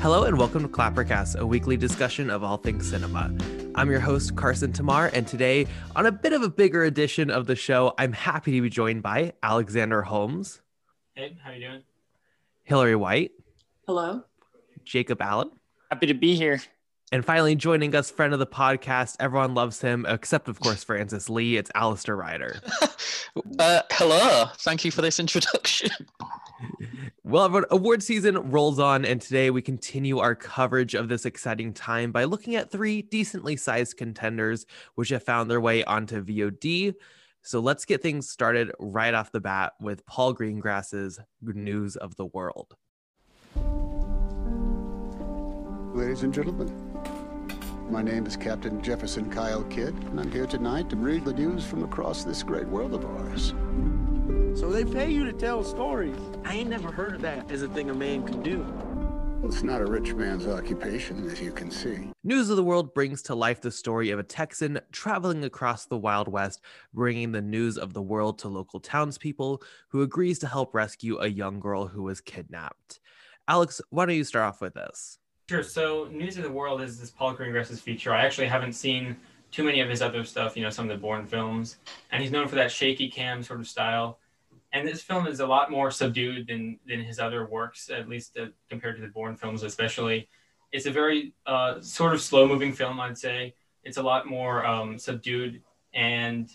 Hello and welcome to Clappercast, a weekly discussion of all things cinema. I'm your host, Carson Tamar, and today, on a bit of a bigger edition of the show, I'm happy to be joined by Alexander Holmes. Hey, how are you doing? Hillary White. Hello. Jacob Allen. Happy to be here. And finally, joining us, friend of the podcast, everyone loves him, except of course Francis Lee. It's Alistair Ryder. uh, hello, thank you for this introduction. well, award season rolls on, and today we continue our coverage of this exciting time by looking at three decently sized contenders which have found their way onto VOD. So let's get things started right off the bat with Paul Greengrass's News of the World. Ladies and gentlemen, my name is Captain Jefferson Kyle Kidd, and I'm here tonight to read the news from across this great world of ours. So they pay you to tell stories. I ain't never heard of that as a thing a man can do. Well, it's not a rich man's occupation, as you can see. News of the World brings to life the story of a Texan traveling across the Wild West, bringing the news of the world to local townspeople who agrees to help rescue a young girl who was kidnapped. Alex, why don't you start off with this? Sure. So, News of the World is this Paul Greengrass's feature. I actually haven't seen too many of his other stuff, you know, some of the Bourne films, and he's known for that shaky cam sort of style. And this film is a lot more subdued than than his other works, at least uh, compared to the Bourne films, especially. It's a very uh, sort of slow moving film, I'd say. It's a lot more um, subdued, and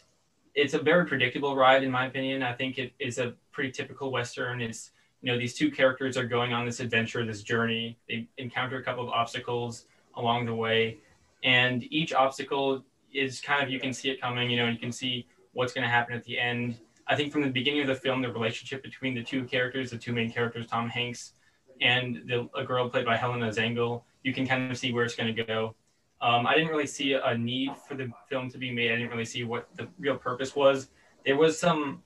it's a very predictable ride, in my opinion. I think it is a pretty typical western. It's you know, these two characters are going on this adventure, this journey. They encounter a couple of obstacles along the way, and each obstacle is kind of you can see it coming. You know, you can see what's going to happen at the end. I think from the beginning of the film, the relationship between the two characters, the two main characters, Tom Hanks and the, a girl played by Helena Zengel, you can kind of see where it's going to go. Um, I didn't really see a need for the film to be made. I didn't really see what the real purpose was. There was some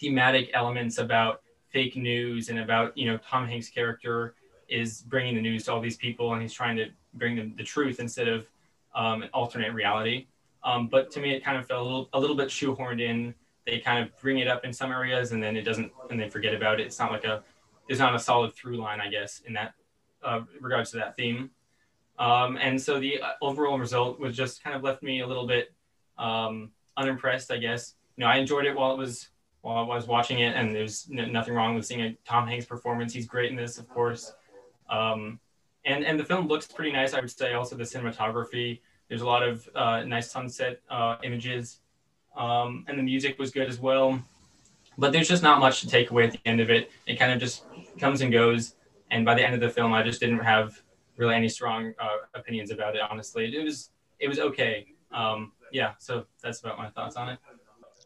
thematic elements about fake news and about you know Tom Hanks' character is bringing the news to all these people and he's trying to bring them the truth instead of um, an alternate reality. Um, but to me, it kind of felt a little, a little bit shoehorned in. They kind of bring it up in some areas and then it doesn't, and they forget about it. It's not like a, there's not a solid through line, I guess, in that uh, regards to that theme. Um, and so the uh, overall result was just kind of left me a little bit um, unimpressed, I guess. You know, I enjoyed it while it was while I was watching it, and there's n- nothing wrong with seeing a Tom Hanks performance. He's great in this, of course. Um, and and the film looks pretty nice, I would say. Also, the cinematography. There's a lot of uh, nice sunset uh, images, um, and the music was good as well. But there's just not much to take away at the end of it. It kind of just comes and goes. And by the end of the film, I just didn't have really any strong uh, opinions about it. Honestly, it was it was okay. Um, yeah, so that's about my thoughts on it.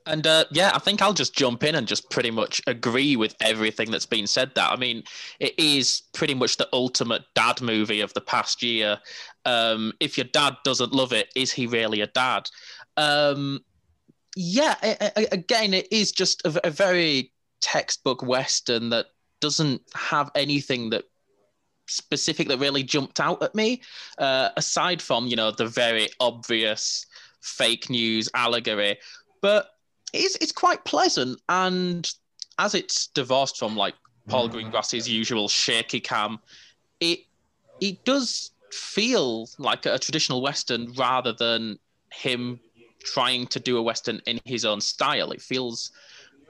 And uh, yeah, I think I'll just jump in and just pretty much agree with everything that's been said. That I mean, it is pretty much the ultimate dad movie of the past year. Um, if your dad doesn't love it, is he really a dad? Um, yeah, again, it is just a, a very textbook western that doesn't have anything that specific that really jumped out at me, uh, aside from you know the very obvious fake news allegory. But it's it's quite pleasant, and as it's divorced from like Paul mm. Greengrass's usual shaky cam, it it does feel like a traditional western rather than him trying to do a western in his own style. It feels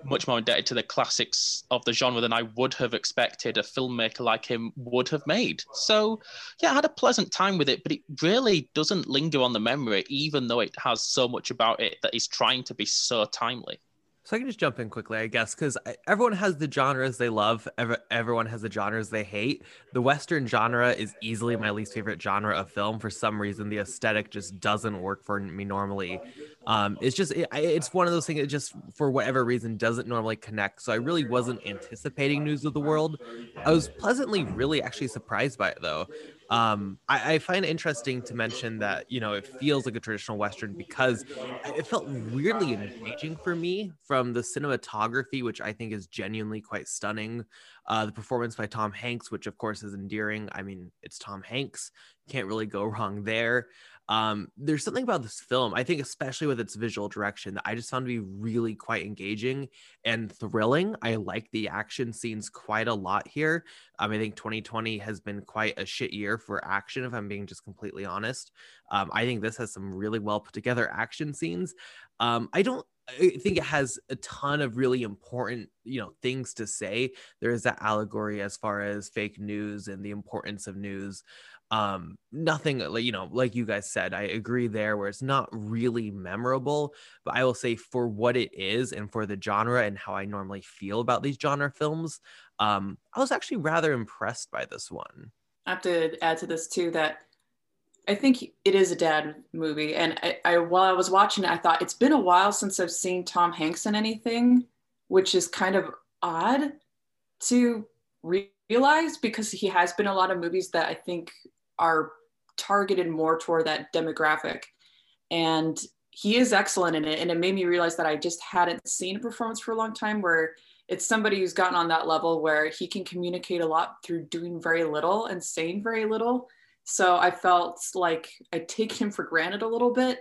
much more indebted to the classics of the genre than I would have expected a filmmaker like him would have made. So, yeah, I had a pleasant time with it, but it really doesn't linger on the memory, even though it has so much about it that is trying to be so timely. So I can just jump in quickly, I guess, because everyone has the genres they love. everyone has the genres they hate. The Western genre is easily my least favorite genre of film. For some reason, the aesthetic just doesn't work for me normally. Um, it's just it, it's one of those things that just for whatever reason doesn't normally connect. So I really wasn't anticipating News of the World. I was pleasantly, really actually surprised by it though. Um, I, I, find it interesting to mention that you know it feels like a traditional western because it felt weirdly engaging for me from the cinematography, which I think is genuinely quite stunning. Uh, the performance by Tom Hanks, which of course is endearing. I mean, it's Tom Hanks. can't really go wrong there. Um, there's something about this film, I think, especially with its visual direction, that I just found to be really quite engaging and thrilling. I like the action scenes quite a lot here. Um, I think 2020 has been quite a shit year for action, if I'm being just completely honest. Um, I think this has some really well put together action scenes. Um, I don't I think it has a ton of really important, you know, things to say. There is that allegory as far as fake news and the importance of news um nothing like you know like you guys said i agree there where it's not really memorable but i will say for what it is and for the genre and how i normally feel about these genre films um i was actually rather impressed by this one. I have to add to this too that i think it is a dad movie and i, I while i was watching it i thought it's been a while since i've seen tom hanks in anything which is kind of odd to realize because he has been a lot of movies that i think are targeted more toward that demographic. And he is excellent in it. And it made me realize that I just hadn't seen a performance for a long time where it's somebody who's gotten on that level where he can communicate a lot through doing very little and saying very little. So I felt like I take him for granted a little bit.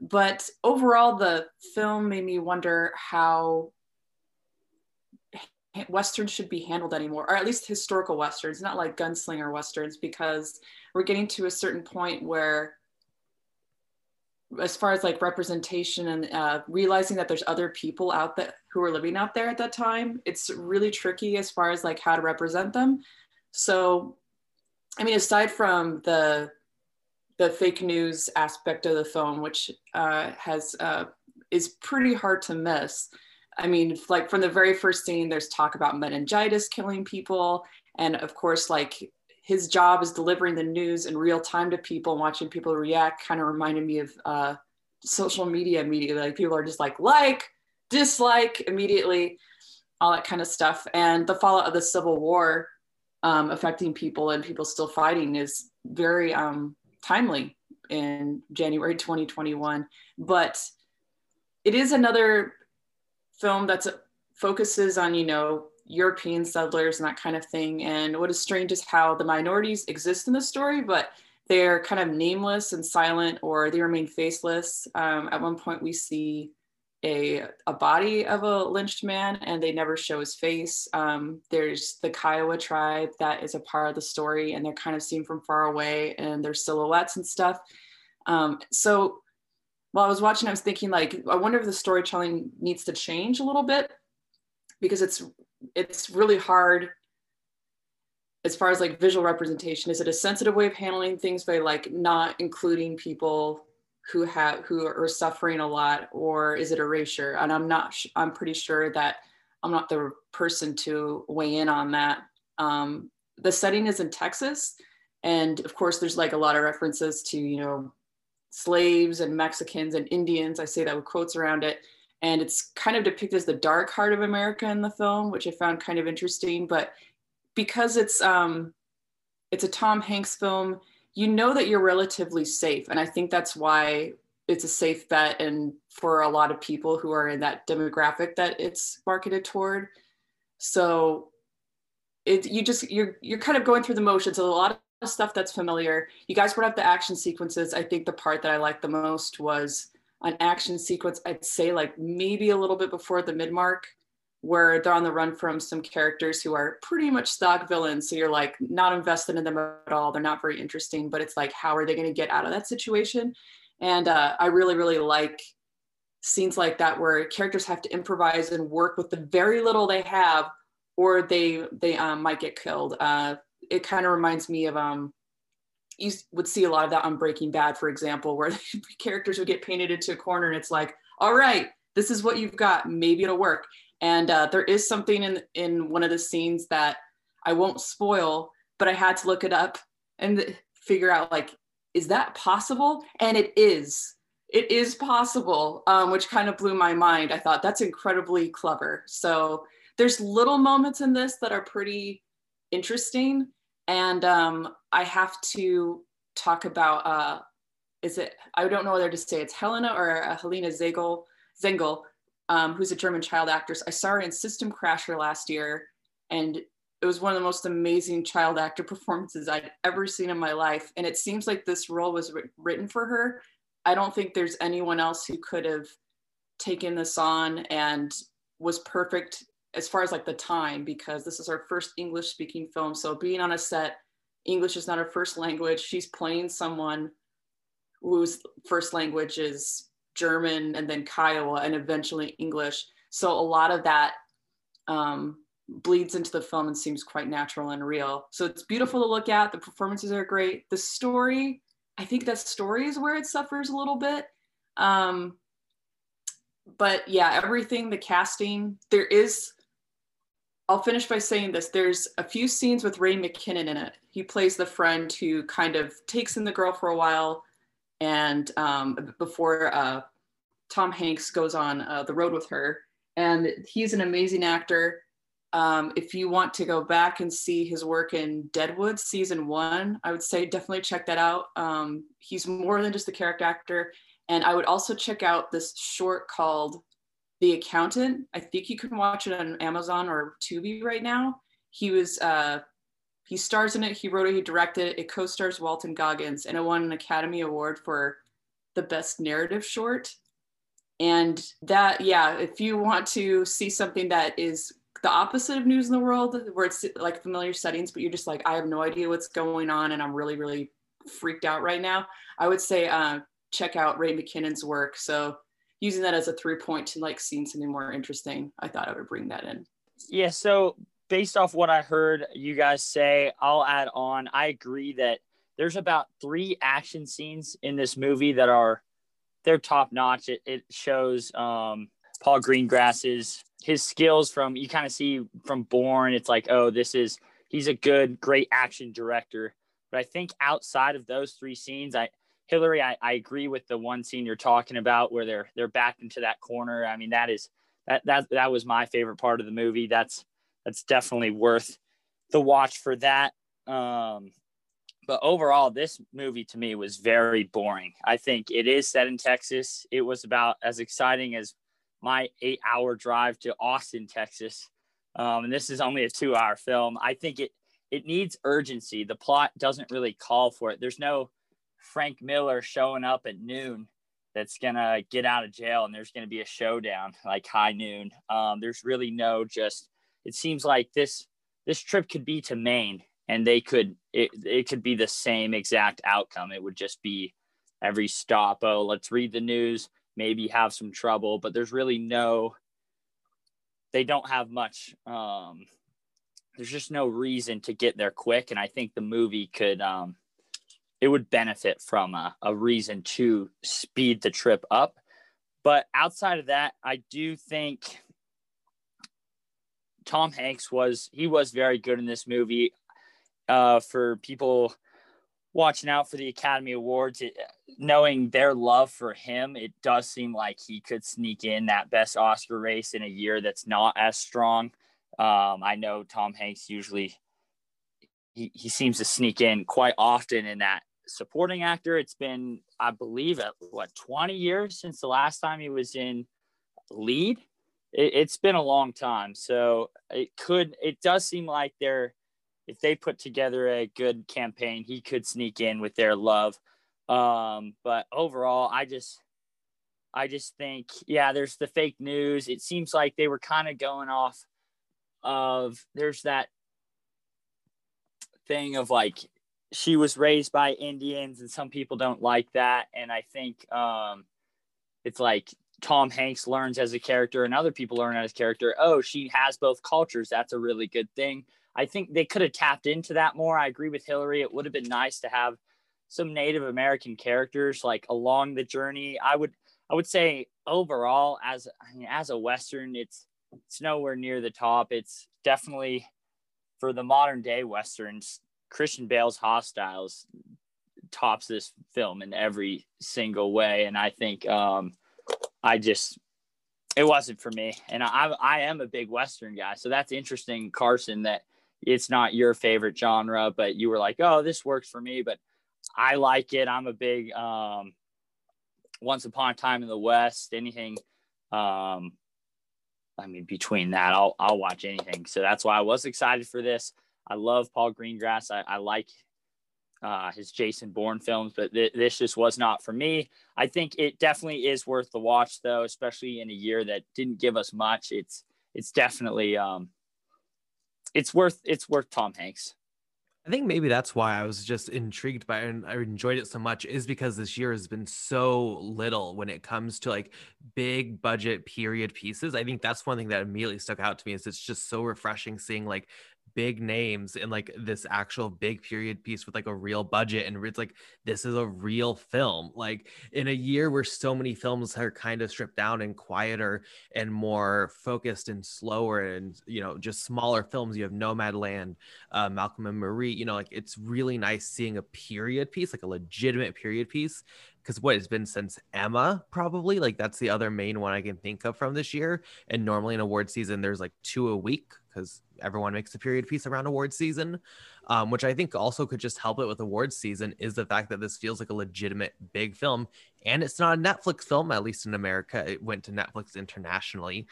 But overall, the film made me wonder how westerns should be handled anymore or at least historical westerns not like gunslinger westerns because we're getting to a certain point where as far as like representation and uh, realizing that there's other people out there who are living out there at that time it's really tricky as far as like how to represent them. So i mean aside from the the fake news aspect of the film which uh, has uh, is pretty hard to miss I mean, like from the very first scene, there's talk about meningitis killing people. And of course, like his job is delivering the news in real time to people watching people react kind of reminded me of uh, social media immediately. Like people are just like, like, dislike immediately, all that kind of stuff. And the fallout of the Civil War um, affecting people and people still fighting is very um, timely in January 2021. But it is another film that focuses on, you know, European settlers and that kind of thing. And what is strange is how the minorities exist in the story, but they're kind of nameless and silent or they remain faceless. Um, at one point, we see a, a body of a lynched man and they never show his face. Um, there's the Kiowa tribe that is a part of the story and they're kind of seen from far away and their silhouettes and stuff. Um, so while I was watching, I was thinking like, I wonder if the storytelling needs to change a little bit because it's it's really hard as far as like visual representation. Is it a sensitive way of handling things by like not including people who have who are suffering a lot, or is it erasure? And I'm not. I'm pretty sure that I'm not the person to weigh in on that. Um, the setting is in Texas, and of course, there's like a lot of references to you know slaves and Mexicans and Indians. I say that with quotes around it. And it's kind of depicted as the dark heart of America in the film, which I found kind of interesting. But because it's um, it's a Tom Hanks film, you know that you're relatively safe, and I think that's why it's a safe bet. And for a lot of people who are in that demographic that it's marketed toward, so it you just you're you're kind of going through the motions. A lot of stuff that's familiar. You guys brought up the action sequences. I think the part that I liked the most was an action sequence, I'd say like maybe a little bit before the mid mark, where they're on the run from some characters who are pretty much stock villains. So you're like not invested in them at all. They're not very interesting, but it's like, how are they going to get out of that situation? And uh, I really, really like scenes like that where characters have to improvise and work with the very little they have or they they um, might get killed. Uh, it kind of reminds me of um you would see a lot of that on Breaking Bad, for example, where the characters would get painted into a corner and it's like, all right, this is what you've got. Maybe it'll work. And uh, there is something in in one of the scenes that I won't spoil, but I had to look it up and figure out like, is that possible? And it is. It is possible, um, which kind of blew my mind. I thought that's incredibly clever. So there's little moments in this that are pretty interesting and um, I have to talk about uh, is it I don't know whether to say it's Helena or uh, Helena Zengel Zengel, um, who's a German child actress. I saw her in System Crasher last year, and it was one of the most amazing child actor performances I'd ever seen in my life. And it seems like this role was written for her. I don't think there's anyone else who could have taken this on and was perfect as far as like the time because this is our first English speaking film. So being on a set, English is not her first language. She's playing someone whose first language is German and then Kiowa and eventually English. So a lot of that um, bleeds into the film and seems quite natural and real. So it's beautiful to look at. The performances are great. The story, I think that story is where it suffers a little bit. Um, but yeah, everything, the casting, there is. I'll finish by saying this. There's a few scenes with Ray McKinnon in it. He plays the friend who kind of takes in the girl for a while, and um, before uh, Tom Hanks goes on uh, the road with her, and he's an amazing actor. Um, if you want to go back and see his work in Deadwood season one, I would say definitely check that out. Um, he's more than just a character actor. And I would also check out this short called The Accountant. I think you can watch it on Amazon or Tubi right now. He was, uh, he stars in it, he wrote it, he directed it. It co stars Walton Goggins, and it won an Academy Award for the best narrative short. And that, yeah, if you want to see something that is the opposite of news in the world, where it's like familiar settings, but you're just like, I have no idea what's going on, and I'm really, really freaked out right now. I would say uh, check out Ray McKinnon's work. So using that as a through point to like seeing something more interesting, I thought I would bring that in. Yeah. So based off what I heard you guys say, I'll add on. I agree that there's about three action scenes in this movie that are they're top notch. It, it shows um, Paul Greengrass's his skills from you kind of see from Bourne. It's like, oh, this is he's a good, great action director. But I think outside of those three scenes, I Hillary, I, I agree with the one scene you're talking about where they're they're backed into that corner. I mean, that is that that that was my favorite part of the movie. That's that's definitely worth the watch for that. Um, but overall, this movie to me was very boring. I think it is set in Texas. It was about as exciting as my eight hour drive to Austin, Texas. Um, and this is only a two hour film. I think it, it needs urgency. The plot doesn't really call for it. There's no Frank Miller showing up at noon that's to get out of jail and there's to be a showdown like high noon. Um, there's really no just, it seems like this, this trip could be to Maine and they could it, it could be the same exact outcome it would just be every stop oh let's read the news maybe have some trouble but there's really no they don't have much um there's just no reason to get there quick and i think the movie could um it would benefit from a, a reason to speed the trip up but outside of that i do think Tom Hanks was he was very good in this movie uh, for people watching out for the Academy Awards, it, knowing their love for him, it does seem like he could sneak in that best Oscar race in a year that's not as strong. Um, I know Tom Hanks usually he, he seems to sneak in quite often in that supporting actor. It's been, I believe, at what 20 years since the last time he was in lead. It, it's been a long time, so it could. It does seem like they're if they put together a good campaign, he could sneak in with their love. Um, but overall, I just, I just think, yeah, there's the fake news. It seems like they were kind of going off of there's that thing of like she was raised by Indians and some people don't like that. And I think um, it's like Tom Hanks learns as a character and other people learn as a character. Oh, she has both cultures. That's a really good thing. I think they could have tapped into that more. I agree with Hillary. It would have been nice to have some Native American characters like along the journey. I would I would say overall as I mean, as a western, it's it's nowhere near the top. It's definitely for the modern day westerns. Christian Bale's Hostiles tops this film in every single way, and I think um, I just it wasn't for me. And I I am a big western guy, so that's interesting, Carson. That it's not your favorite genre, but you were like, oh, this works for me. But I like it. I'm a big um, Once Upon a Time in the West, anything um, I mean, between that, I'll I'll watch anything. So that's why I was excited for this. I love Paul Greengrass. I, I like uh, his Jason Bourne films, but th- this just was not for me. I think it definitely is worth the watch, though, especially in a year that didn't give us much. It's it's definitely um, it's worth it's worth Tom Hanks. I think maybe that's why I was just intrigued by it and I enjoyed it so much is because this year has been so little when it comes to like big budget period pieces. I think that's one thing that immediately stuck out to me is it's just so refreshing seeing like big names in like this actual big period piece with like a real budget and it's like this is a real film. Like in a year where so many films are kind of stripped down and quieter and more focused and slower and you know just smaller films you have nomadland uh, malcolm and marie you know like it's really nice seeing a period piece like a legitimate period piece because what it's been since Emma, probably like that's the other main one I can think of from this year. And normally in award season, there's like two a week because everyone makes a period piece around award season, um, which I think also could just help it with awards season is the fact that this feels like a legitimate big film. And it's not a Netflix film, at least in America. It went to Netflix internationally.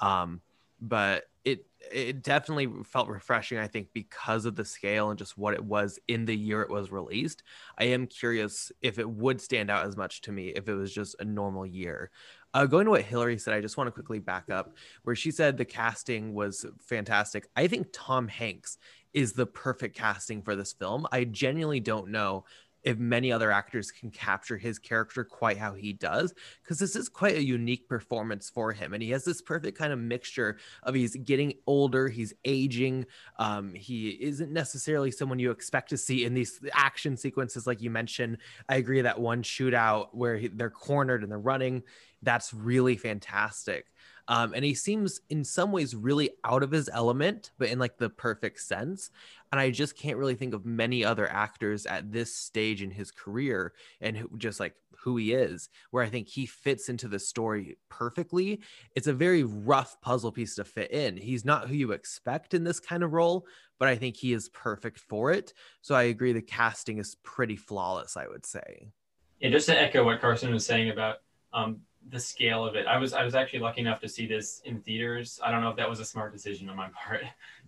Um, but it it definitely felt refreshing i think because of the scale and just what it was in the year it was released. I am curious if it would stand out as much to me if it was just a normal year. Uh, going to what hillary said i just want to quickly back up where she said the casting was fantastic. I think tom hanks is the perfect casting for this film. I genuinely don't know if many other actors can capture his character quite how he does because this is quite a unique performance for him and he has this perfect kind of mixture of he's getting older he's aging um, he isn't necessarily someone you expect to see in these action sequences like you mentioned i agree that one shootout where he, they're cornered and they're running that's really fantastic um, and he seems in some ways really out of his element, but in like the perfect sense. And I just can't really think of many other actors at this stage in his career and just like who he is, where I think he fits into the story perfectly. It's a very rough puzzle piece to fit in. He's not who you expect in this kind of role, but I think he is perfect for it. So I agree the casting is pretty flawless, I would say. Yeah, just to echo what Carson was saying about um, the scale of it. I was I was actually lucky enough to see this in theaters. I don't know if that was a smart decision on my part,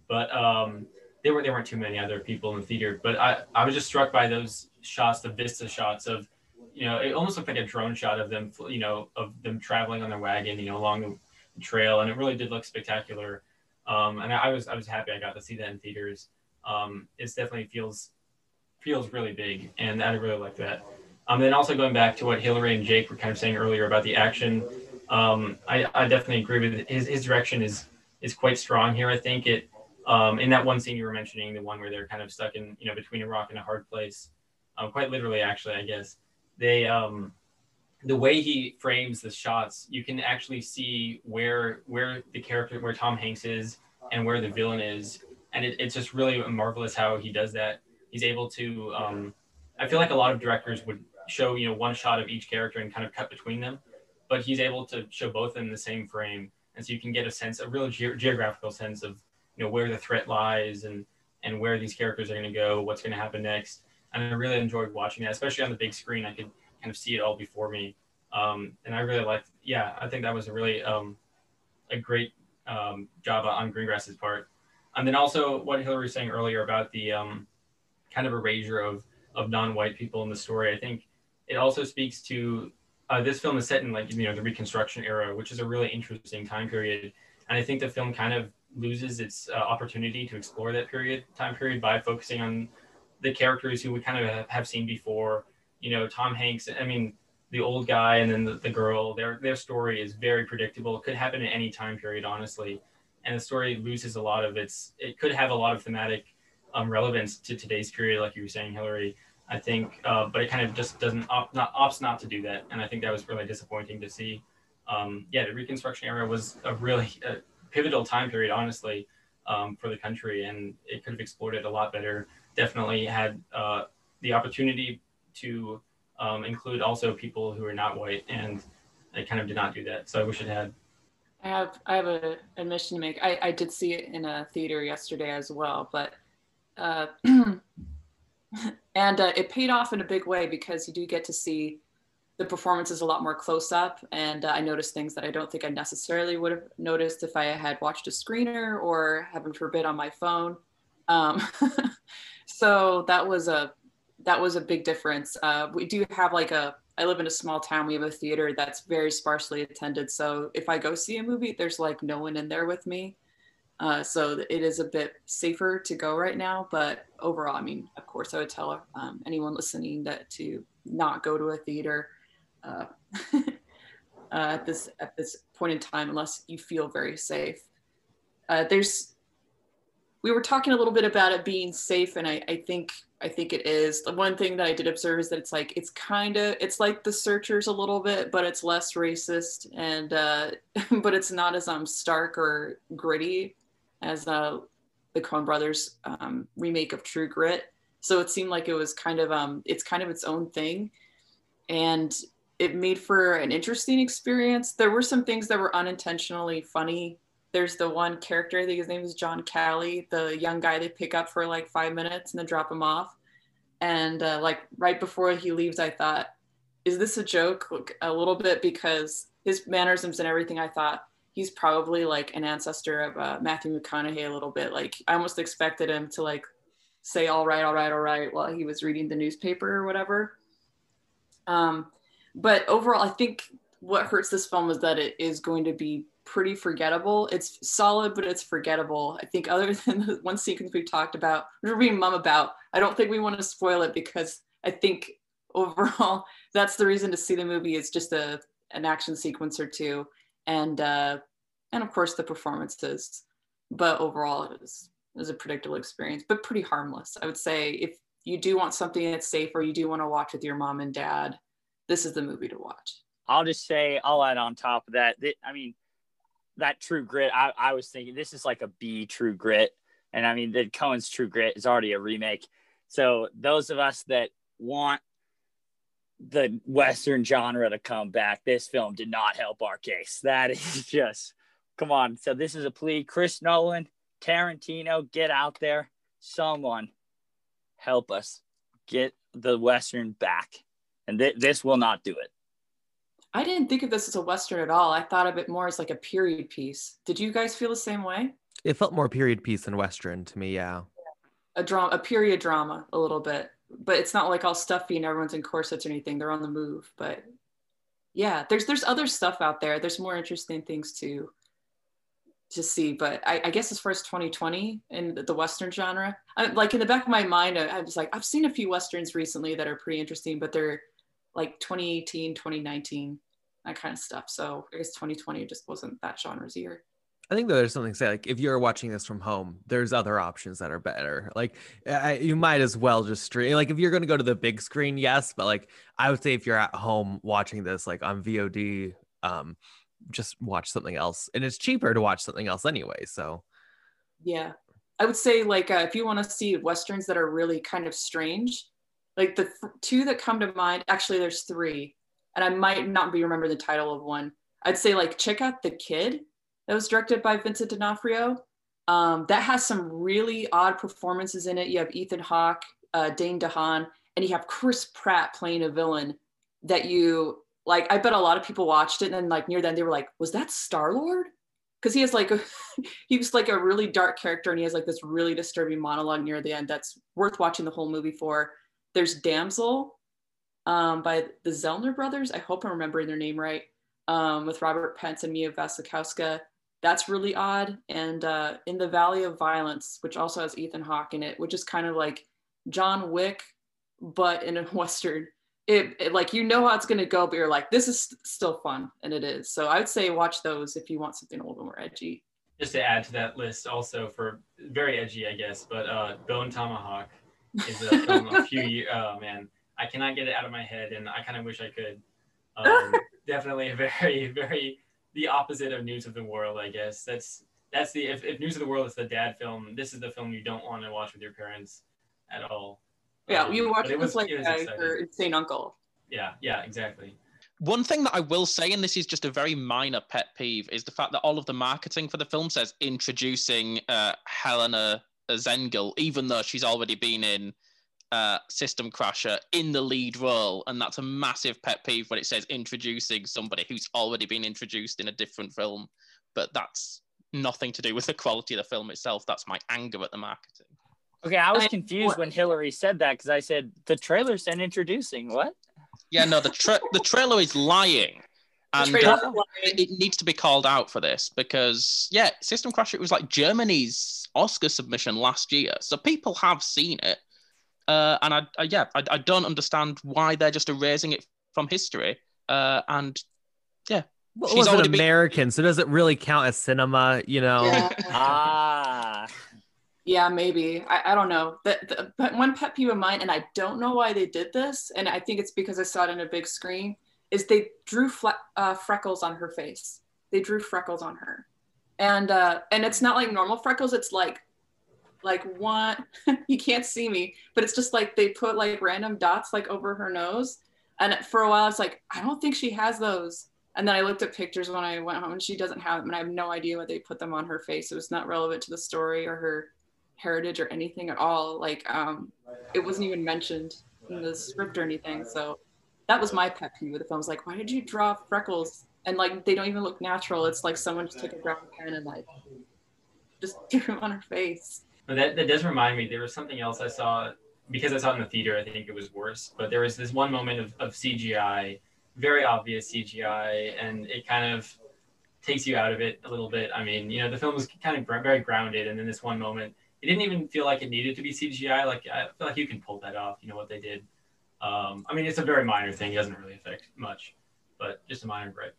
but um, there were there weren't too many other people in the theater. But I I was just struck by those shots, the vista shots of, you know, it almost looked like a drone shot of them, you know, of them traveling on their wagon, you know, along the trail, and it really did look spectacular. Um, and I, I was I was happy I got to see that in theaters. Um, it definitely feels feels really big, and I really like that. Um, then also going back to what Hillary and Jake were kind of saying earlier about the action, um, I, I definitely agree with it. his his direction is is quite strong here. I think it um, in that one scene you were mentioning, the one where they're kind of stuck in you know between a rock and a hard place, um, quite literally actually I guess. They um, the way he frames the shots, you can actually see where where the character where Tom Hanks is and where the villain is, and it, it's just really marvelous how he does that. He's able to um, I feel like a lot of directors would show you know one shot of each character and kind of cut between them, but he's able to show both in the same frame, and so you can get a sense, a real ge- geographical sense of you know where the threat lies and and where these characters are going to go, what's going to happen next. And I really enjoyed watching that, especially on the big screen. I could kind of see it all before me, um, and I really liked. Yeah, I think that was a really um, a great um, job on Greengrass's part. And then also what Hillary was saying earlier about the um, kind of erasure of of non-white people in the story. I think it also speaks to uh, this film is set in like you know the Reconstruction era, which is a really interesting time period, and I think the film kind of loses its uh, opportunity to explore that period time period by focusing on the characters who we kind of have seen before. You know, Tom Hanks. I mean, the old guy and then the, the girl. Their their story is very predictable. It could happen in any time period, honestly, and the story loses a lot of its. It could have a lot of thematic um, relevance to today's period, like you were saying, Hillary. I think, uh, but it kind of just doesn't opt not opts not to do that, and I think that was really disappointing to see. Um, yeah, the Reconstruction era was a really uh, pivotal time period, honestly, um, for the country, and it could have explored it a lot better. Definitely had uh, the opportunity to um, include also people who are not white, and it kind of did not do that. So I wish it had. I have I have a admission to make. I, I did see it in a theater yesterday as well, but uh, and uh, it paid off in a big way because you do get to see the performance is a lot more close up, and uh, I noticed things that I don't think I necessarily would have noticed if I had watched a screener or heaven forbid on my phone. Um, so that was a that was a big difference. Uh, we do have like a I live in a small town. We have a theater that's very sparsely attended. So if I go see a movie, there's like no one in there with me. Uh, so it is a bit safer to go right now. But overall, I mean, of course, I would tell um, anyone listening that to not go to a theater uh, uh, at this at this point in time unless you feel very safe. Uh, there's we were talking a little bit about it being safe, and I, I think I think it is. The one thing that I did observe is that it's like it's kind of it's like the Searchers a little bit, but it's less racist and uh, but it's not as um stark or gritty as uh, the Coen Brothers um, remake of True Grit. So it seemed like it was kind of um it's kind of its own thing, and it made for an interesting experience. There were some things that were unintentionally funny. There's the one character, I think his name is John Calley, the young guy they pick up for like five minutes and then drop him off. And uh, like right before he leaves, I thought, is this a joke? a little bit because his mannerisms and everything, I thought he's probably like an ancestor of uh, Matthew McConaughey a little bit. Like I almost expected him to like say, all right, all right, all right, while he was reading the newspaper or whatever. Um, but overall, I think what hurts this film is that it is going to be pretty forgettable. It's solid, but it's forgettable. I think other than the one sequence we've talked about, we're being mum about, I don't think we want to spoil it because I think overall that's the reason to see the movie. It's just a an action sequence or two, and uh, and of course the performances. But overall, it was it was a predictable experience, but pretty harmless. I would say if you do want something that's safe or you do want to watch with your mom and dad, this is the movie to watch. I'll just say, I'll add on top of that. that I mean, that True Grit. I, I was thinking this is like a B True Grit, and I mean, the Coen's True Grit is already a remake. So those of us that want the Western genre to come back, this film did not help our case. That is just, come on. So this is a plea. Chris Nolan, Tarantino, get out there. Someone help us get the Western back and th- this will not do it. I didn't think of this as a western at all. I thought of it more as like a period piece. Did you guys feel the same way? It felt more period piece than western to me. Yeah, a drama, a period drama, a little bit. But it's not like all stuffy and everyone's in corsets or anything. They're on the move. But yeah, there's there's other stuff out there. There's more interesting things to to see. But I, I guess as far as 2020 and the Western genre, I, like in the back of my mind, I, I was like, I've seen a few Westerns recently that are pretty interesting, but they're like 2018, 2019, that kind of stuff. So I guess 2020 just wasn't that genre's year. I think there's something to say. Like, if you're watching this from home, there's other options that are better. Like, I, you might as well just stream. Like, if you're going to go to the big screen, yes, but like, I would say if you're at home watching this, like on VOD, um, just watch something else, and it's cheaper to watch something else anyway. So, yeah, I would say like uh, if you want to see westerns that are really kind of strange, like the th- two that come to mind, actually, there's three, and I might not be remember the title of one. I'd say like check out The Kid that was directed by Vincent D'Onofrio. Um, that has some really odd performances in it. You have Ethan Hawke, uh, Dane DeHaan, and you have Chris Pratt playing a villain that you like. I bet a lot of people watched it and then like near then they were like, "Was that Star Lord?" Because he has like a, he was like a really dark character and he has like this really disturbing monologue near the end that's worth watching the whole movie for. There's Damsel um, by the Zellner brothers. I hope I'm remembering their name right. Um, with Robert Pence and Mia Wasikowska. That's really odd. And uh, In the Valley of Violence, which also has Ethan Hawke in it, which is kind of like John Wick, but in a Western. It, it like you know how it's going to go, but you're like, this is st- still fun. And it is. So I would say watch those if you want something a little bit more edgy. Just to add to that list, also for very edgy, I guess, but uh, Bone Tomahawk is a film a few years. Oh man, I cannot get it out of my head, and I kind of wish I could. Um, definitely a very, very the opposite of News of the World, I guess. That's that's the if, if News of the World is the dad film, this is the film you don't want to watch with your parents at all. Yeah, um, you watch it was like your insane uncle. Yeah, yeah, exactly. One thing that I will say, and this is just a very minor pet peeve, is the fact that all of the marketing for the film says introducing uh, Helena Zengel, even though she's already been in uh, System Crasher in the lead role, and that's a massive pet peeve when it says introducing somebody who's already been introduced in a different film. But that's nothing to do with the quality of the film itself. That's my anger at the marketing. Okay, I was I- confused what- when Hillary said that because I said the trailer said introducing. What? Yeah, no, the tra- the trailer is lying, The and uh, it, it needs to be called out for this because yeah, System Crasher was like Germany's Oscar submission last year, so people have seen it, uh, and I, I yeah, I, I don't understand why they're just erasing it from history, uh, and Well, She's it was an been- American, so does it really count as cinema? You know, Yeah. Ah, Yeah, maybe. I, I don't know. The, the, but one pet peeve of mine, and I don't know why they did this, and I think it's because I saw it in a big screen, is they drew fle- uh, freckles on her face. They drew freckles on her, and uh, and it's not like normal freckles. It's like like one. you can't see me, but it's just like they put like random dots like over her nose, and for a while it's like I don't think she has those. And then I looked at pictures when I went home, and she doesn't have them, and I have no idea what they put them on her face. It was not relevant to the story or her heritage or anything at all. Like um, it wasn't even mentioned in the script or anything. So that was my pet peeve with the film. I was like, why did you draw freckles? And like they don't even look natural. It's like someone just took a graphic pen and like just drew them on her face. But that, that does remind me, there was something else I saw because I saw it in the theater. I think it was worse. But there was this one moment of, of CGI, very obvious CGI, and it kind of takes you out of it a little bit. I mean, you know, the film was kind of very grounded, and then this one moment, it didn't even feel like it needed to be CGI. Like I feel like you can pull that off. You know what they did. Um, I mean, it's a very minor thing. It doesn't really affect much, but just a minor gripe.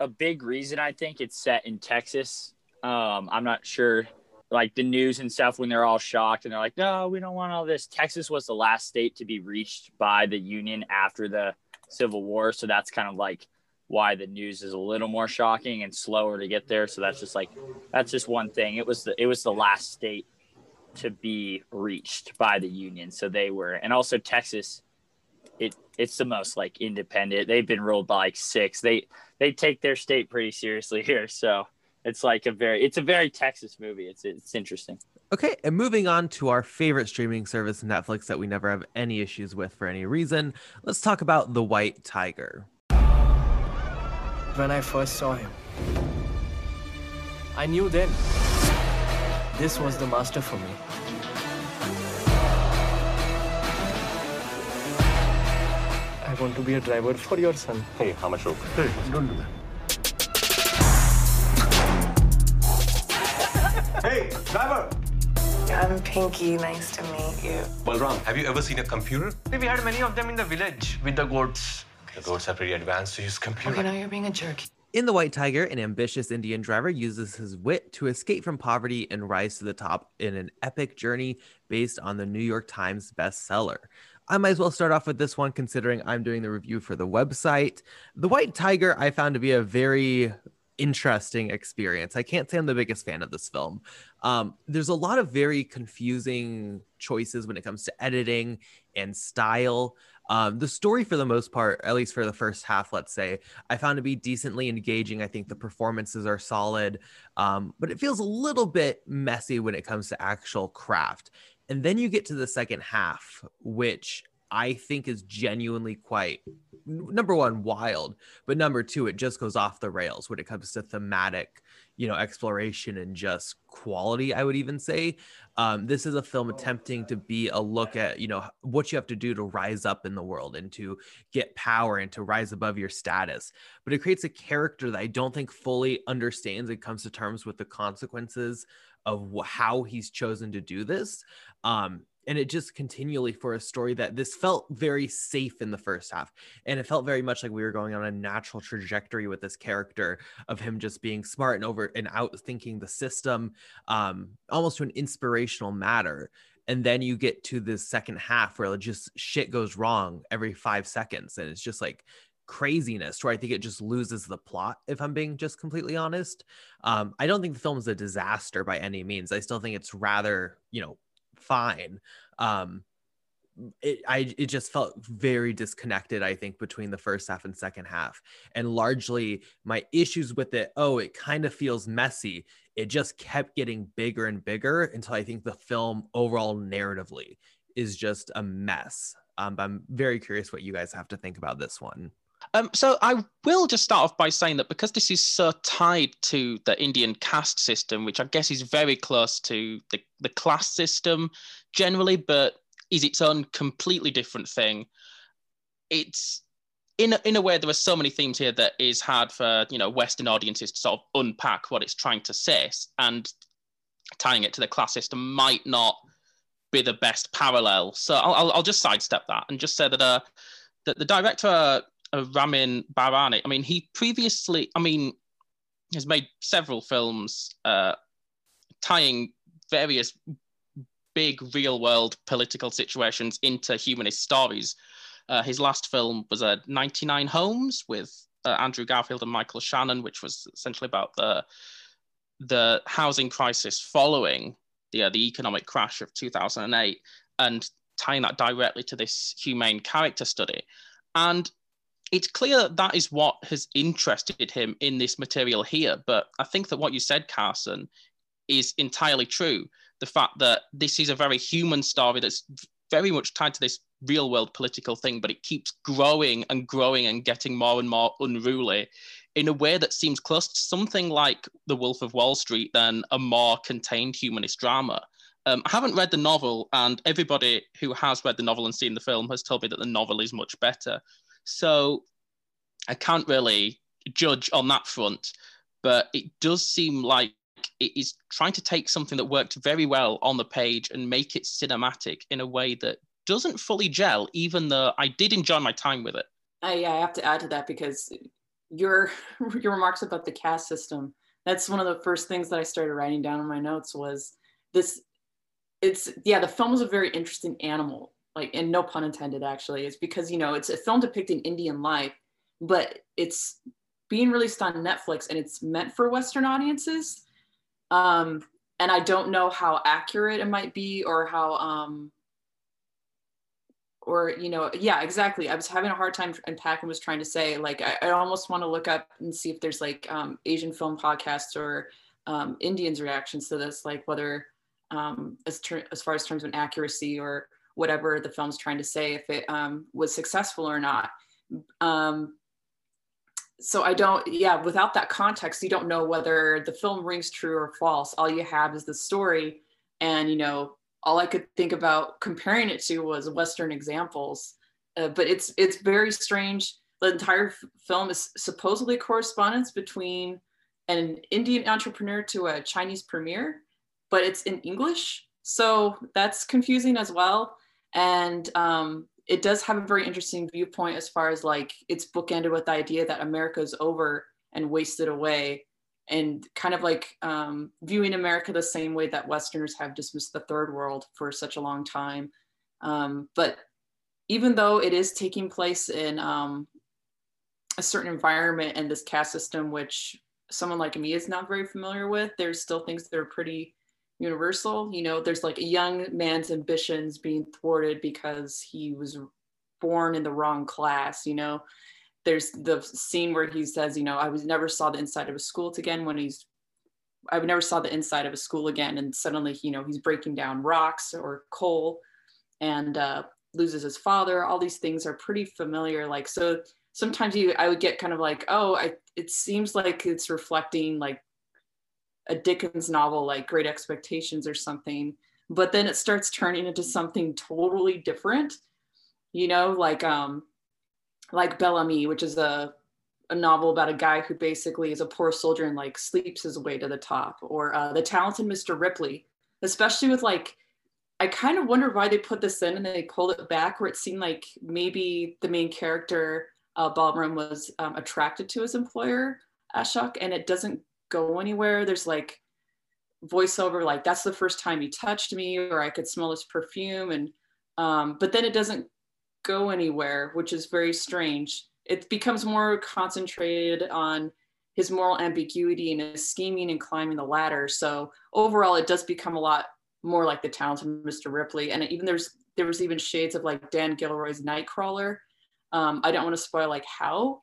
a big reason I think it's set in Texas. Um, I'm not sure, like the news and stuff when they're all shocked and they're like, "No, we don't want all this." Texas was the last state to be reached by the Union after the Civil War, so that's kind of like why the news is a little more shocking and slower to get there. So that's just like that's just one thing. It was the it was the last state to be reached by the Union, so they were, and also Texas. It it's the most like independent. They've been ruled by like six. They they take their state pretty seriously here. So it's like a very it's a very Texas movie. It's it's interesting. Okay, and moving on to our favorite streaming service, Netflix, that we never have any issues with for any reason. Let's talk about The White Tiger. When I first saw him, I knew then this was the master for me. Want to be a driver for your son. Hey, how much rope? Hey, don't do that. Hey, driver! I'm Pinky. Nice to meet you. Balram, have you ever seen a computer? We had many of them in the village with the goats. The goats are pretty advanced to use computer. Okay, now you're being a jerk. In The White Tiger, an ambitious Indian driver uses his wit to escape from poverty and rise to the top in an epic journey based on the New York Times bestseller. I might as well start off with this one considering I'm doing the review for the website. The White Tiger I found to be a very interesting experience. I can't say I'm the biggest fan of this film. Um, there's a lot of very confusing choices when it comes to editing and style. Um, the story, for the most part, at least for the first half, let's say, I found to be decently engaging. I think the performances are solid, um, but it feels a little bit messy when it comes to actual craft. And then you get to the second half, which I think is genuinely quite number one wild, but number two, it just goes off the rails when it comes to thematic, you know, exploration and just quality. I would even say um, this is a film attempting to be a look at you know what you have to do to rise up in the world and to get power and to rise above your status. But it creates a character that I don't think fully understands and comes to terms with the consequences of how he's chosen to do this. Um, and it just continually for a story that this felt very safe in the first half. And it felt very much like we were going on a natural trajectory with this character of him just being smart and over and out thinking the system um almost to an inspirational matter. And then you get to the second half where just shit goes wrong every five seconds. And it's just like craziness where i think it just loses the plot if i'm being just completely honest. Um i don't think the film is a disaster by any means. I still think it's rather you know fine um it I it just felt very disconnected I think between the first half and second half and largely my issues with it oh it kind of feels messy it just kept getting bigger and bigger until I think the film overall narratively is just a mess. Um, but I'm very curious what you guys have to think about this one. Um, so I will just start off by saying that because this is so tied to the Indian caste system, which I guess is very close to the, the class system generally, but is its own completely different thing. It's in a, in a way there are so many themes here that is hard for you know Western audiences to sort of unpack what it's trying to say, and tying it to the class system might not be the best parallel. So I'll, I'll, I'll just sidestep that and just say that uh, that the director of Ramin Bahrani, I mean, he previously, I mean, has made several films uh, tying various big real world political situations into humanist stories. Uh, his last film was uh, 99 Homes with uh, Andrew Garfield and Michael Shannon, which was essentially about the the housing crisis following the uh, the economic crash of 2008, and tying that directly to this humane character study. And it's clear that, that is what has interested him in this material here. But I think that what you said, Carson, is entirely true. The fact that this is a very human story that's very much tied to this real world political thing, but it keeps growing and growing and getting more and more unruly in a way that seems close to something like The Wolf of Wall Street than a more contained humanist drama. Um, I haven't read the novel, and everybody who has read the novel and seen the film has told me that the novel is much better. So I can't really judge on that front, but it does seem like it is trying to take something that worked very well on the page and make it cinematic in a way that doesn't fully gel, even though I did enjoy my time with it. I, I have to add to that because your your remarks about the caste system that's one of the first things that I started writing down in my notes was this it's yeah the film is a very interesting animal like and no pun intended actually it's because you know it's a film depicting Indian life but it's being released on Netflix and it's meant for Western audiences. Um and I don't know how accurate it might be or how um or you know yeah exactly. I was having a hard time unpacking was trying to say like i, I almost want to look up and see if there's like um, asian film podcasts or um, indians reactions to this like whether um, as, ter- as far as terms of accuracy or whatever the film's trying to say if it um, was successful or not um, so i don't yeah without that context you don't know whether the film rings true or false all you have is the story and you know all I could think about comparing it to was Western examples. Uh, but it's it's very strange. The entire film is supposedly correspondence between an Indian entrepreneur to a Chinese premier, but it's in English, so that's confusing as well. And um, it does have a very interesting viewpoint as far as like it's bookended with the idea that America is over and wasted away and kind of like um, viewing America the same way that Westerners have dismissed the third world for such a long time. Um, but even though it is taking place in um, a certain environment and this caste system, which someone like me is not very familiar with, there's still things that are pretty universal. You know, there's like a young man's ambitions being thwarted because he was born in the wrong class, you know, there's the scene where he says, you know, I was never saw the inside of a school again when he's I never saw the inside of a school again. And suddenly, you know, he's breaking down rocks or coal and uh, loses his father. All these things are pretty familiar. Like, so sometimes you, I would get kind of like, oh, I, it seems like it's reflecting like a Dickens novel, like Great Expectations or something. But then it starts turning into something totally different, you know, like, um, like Bel Ami, which is a a novel about a guy who basically is a poor soldier and like sleeps his way to the top, or uh, The Talented Mr. Ripley, especially with like, I kind of wonder why they put this in and they pulled it back, where it seemed like maybe the main character, uh, Balram, was um, attracted to his employer, Ashok, and it doesn't go anywhere. There's like voiceover, like, that's the first time he touched me, or I could smell his perfume. And, um, but then it doesn't go anywhere, which is very strange. It becomes more concentrated on his moral ambiguity and his scheming and climbing the ladder. So overall, it does become a lot more like the talented Mr. Ripley. And even there's there was even shades of like Dan Gilroy's Nightcrawler. Um, I don't want to spoil like how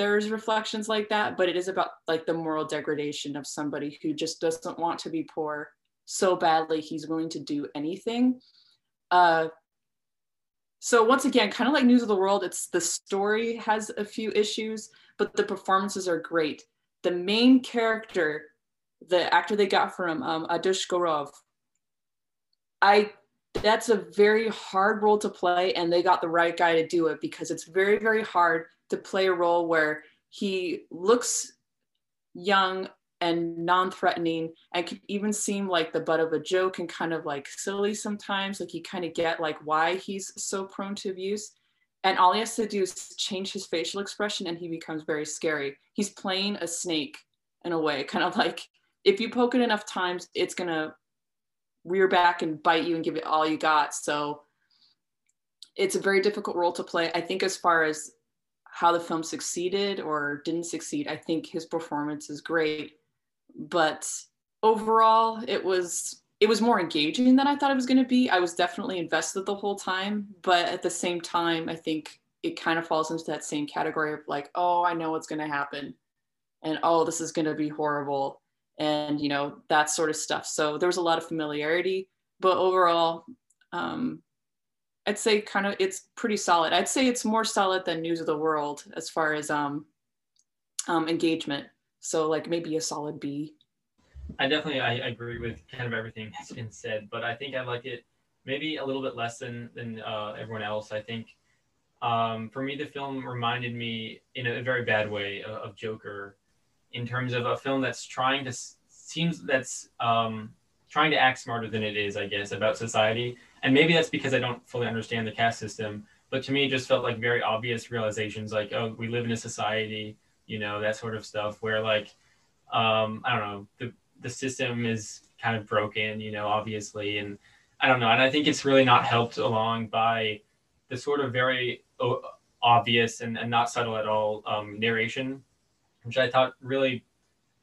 there's reflections like that, but it is about like the moral degradation of somebody who just doesn't want to be poor so badly he's willing to do anything Uh, so once again, kind of like News of the World, it's the story has a few issues, but the performances are great. The main character, the actor they got from um, Adarsh Gourav, I that's a very hard role to play, and they got the right guy to do it because it's very very hard to play a role where he looks young and non-threatening and can even seem like the butt of a joke and kind of like silly sometimes. Like you kind of get like why he's so prone to abuse. And all he has to do is change his facial expression and he becomes very scary. He's playing a snake in a way kind of like if you poke it enough times it's going to rear back and bite you and give it all you got. So it's a very difficult role to play. I think as far as how the film succeeded or didn't succeed i think his performance is great. But overall it was it was more engaging than I thought it was going to be. I was definitely invested the whole time, but at the same time, I think it kind of falls into that same category of like, oh, I know what's going to happen, and oh, this is going to be horrible, and you know that sort of stuff. So there was a lot of familiarity, but overall, um, I'd say kind of it's pretty solid. I'd say it's more solid than News of the World as far as um, um, engagement. So like maybe a solid B. I definitely I, agree with kind of everything that's been said, but I think I like it maybe a little bit less than than uh, everyone else. I think um, for me the film reminded me in a very bad way of, of, Joker, in terms of a film that's trying to seems that's um, trying to act smarter than it is, I guess, about society. And maybe that's because I don't fully understand the caste system. But to me, it just felt like very obvious realizations, like oh, we live in a society you know, that sort of stuff where like, um, I don't know, the, the system is kind of broken, you know, obviously. And I don't know. And I think it's really not helped along by the sort of very obvious and, and not subtle at all um, narration, which I thought really,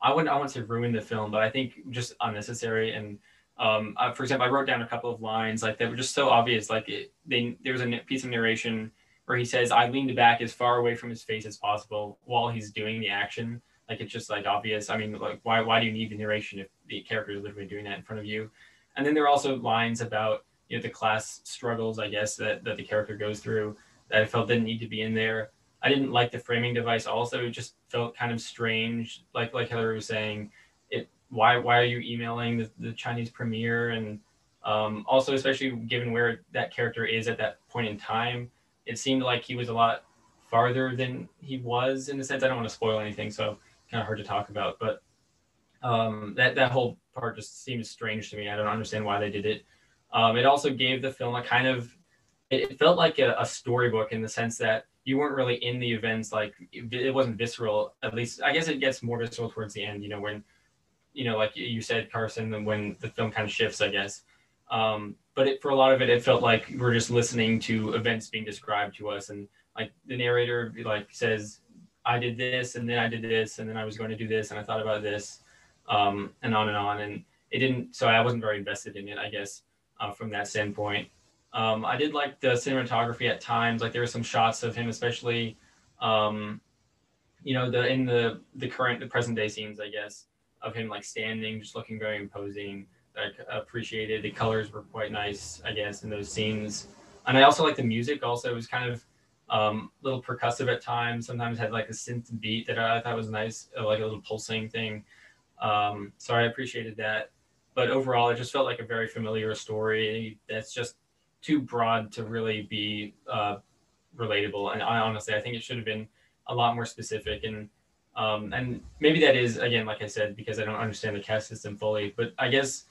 I wouldn't, I wouldn't say ruin the film, but I think just unnecessary. And um, uh, for example, I wrote down a couple of lines like that were just so obvious. Like it, they, there was a piece of narration where he says, I leaned back as far away from his face as possible while he's doing the action. Like it's just like obvious. I mean, like why why do you need the narration if the character is literally doing that in front of you? And then there are also lines about you know the class struggles, I guess, that, that the character goes through that I felt didn't need to be in there. I didn't like the framing device also. Just felt kind of strange. Like like Hillary was saying, it why why are you emailing the, the Chinese premier and um, also especially given where that character is at that point in time it seemed like he was a lot farther than he was in the sense. I don't want to spoil anything, so kind of hard to talk about. But um, that that whole part just seems strange to me. I don't understand why they did it. Um, it also gave the film a kind of it, it felt like a, a, storybook in the sense that you weren't really in the events. Like it, wasn't visceral. At least I guess it gets more visceral towards the end. You know when you know like you said, Carson, when the film kind of shifts. I guess. Um, but it, for a lot of it, it felt like we're just listening to events being described to us, and like the narrator like says, "I did this, and then I did this, and then I was going to do this, and I thought about this," um, and on and on, and it didn't. So I wasn't very invested in it, I guess, uh, from that standpoint. Um, I did like the cinematography at times. Like there were some shots of him, especially, um, you know, the in the the current the present day scenes, I guess, of him like standing, just looking very imposing. I appreciated. The colors were quite nice, I guess, in those scenes. And I also like the music. Also, it was kind of um, a little percussive at times. Sometimes had like a synth beat that I thought was nice, uh, like a little pulsing thing. Um, so I appreciated that. But overall, it just felt like a very familiar story that's just too broad to really be uh, relatable. And I honestly, I think it should have been a lot more specific and um, and maybe that is again, like I said, because I don't understand the caste system fully. But I guess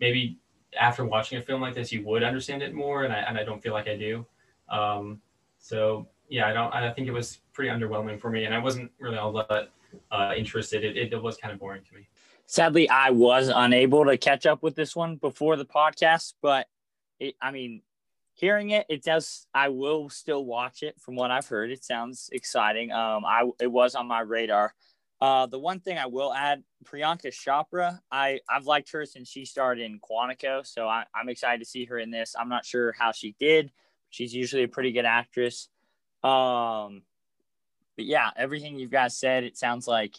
maybe after watching a film like this, you would understand it more, and I and I don't feel like I do. Um, so yeah, I don't. I think it was pretty underwhelming for me, and I wasn't really all that uh, interested. It, it, it was kind of boring to me. Sadly, I was unable to catch up with this one before the podcast, but it, I mean, hearing it, it does. I will still watch it. From what I've heard, it sounds exciting. Um, I it was on my radar. Uh, the one thing I will add, Priyanka Chopra, I, I've liked her since she started in Quantico, so I, I'm excited to see her in this. I'm not sure how she did. She's usually a pretty good actress. Um, but yeah, everything you guys said, it sounds like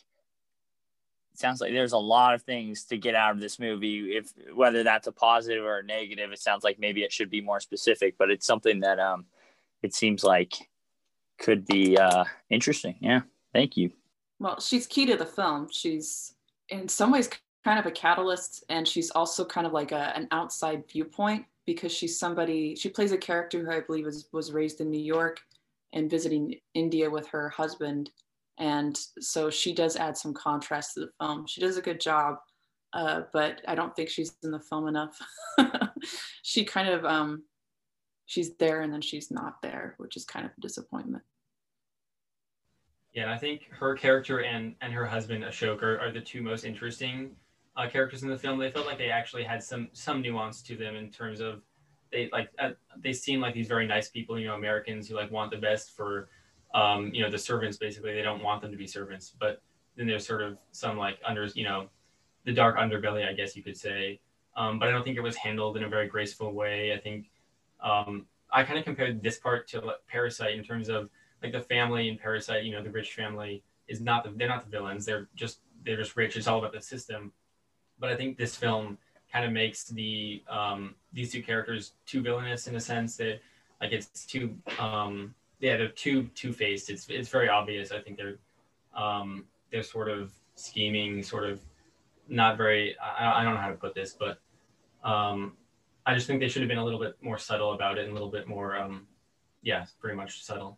sounds like there's a lot of things to get out of this movie. If whether that's a positive or a negative, it sounds like maybe it should be more specific. But it's something that um, it seems like could be uh, interesting. Yeah, thank you. Well, she's key to the film. She's in some ways kind of a catalyst, and she's also kind of like a, an outside viewpoint because she's somebody. She plays a character who I believe was was raised in New York and visiting India with her husband, and so she does add some contrast to the film. She does a good job, uh, but I don't think she's in the film enough. she kind of um, she's there and then she's not there, which is kind of a disappointment. Yeah, I think her character and and her husband Ashok are, are the two most interesting uh, characters in the film. They felt like they actually had some some nuance to them in terms of they like uh, they seem like these very nice people, you know, Americans who like want the best for um, you know the servants. Basically, they don't want them to be servants, but then there's sort of some like under you know the dark underbelly, I guess you could say. Um, but I don't think it was handled in a very graceful way. I think um, I kind of compared this part to like, Parasite in terms of like the family in Parasite, you know, the rich family is not the, they're not the villains. They're just they're just rich. It's all about the system. But I think this film kind of makes the um, these two characters too villainous in a sense that like it's too um, yeah they're too two faced. It's it's very obvious. I think they're um, they're sort of scheming, sort of not very. I, I don't know how to put this, but um, I just think they should have been a little bit more subtle about it and a little bit more um, yeah, pretty much subtle.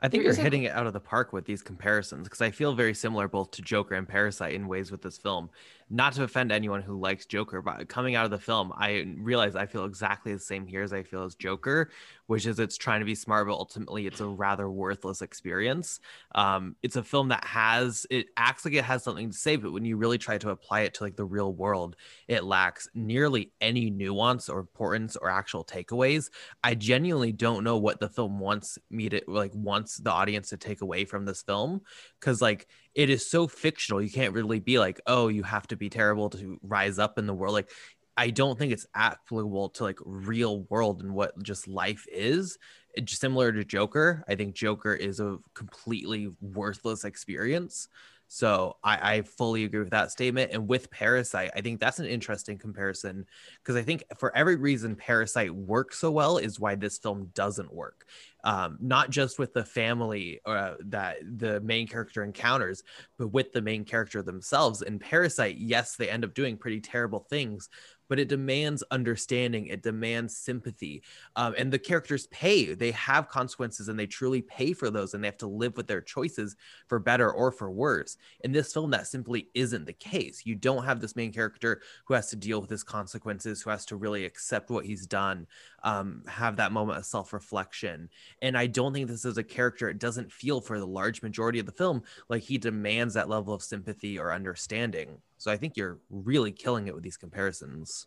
I think you're hitting it out of the park with these comparisons because I feel very similar both to Joker and Parasite in ways with this film. Not to offend anyone who likes Joker, but coming out of the film, I realize I feel exactly the same here as I feel as Joker, which is it's trying to be smart, but ultimately it's a rather worthless experience. Um, it's a film that has it acts like it has something to say, but when you really try to apply it to like the real world, it lacks nearly any nuance or importance or actual takeaways. I genuinely don't know what the film wants me to like wants the audience to take away from this film because like it is so fictional you can't really be like oh you have to be terrible to rise up in the world like I don't think it's applicable to like real world and what just life is. Eh, it's similar to Joker. I think Joker is a completely worthless experience. So I, I fully agree with that statement. And with Parasite, I think that's an interesting comparison because I think for every reason Parasite works so well is why this film doesn't work. Um, not just with the family uh, that the main character encounters, but with the main character themselves. In Parasite, yes, they end up doing pretty terrible things, but it demands understanding it demands sympathy um, and the characters pay they have consequences and they truly pay for those and they have to live with their choices for better or for worse. In this film that simply isn't the case. You don't have this main character who has to deal with his consequences who has to really accept what he's done um, have that moment of self-reflection. And i don't think this is a character it doesn't feel for the large majority of the film like he demands that level of sympathy or understanding so I think you're really killing it with these comparisons.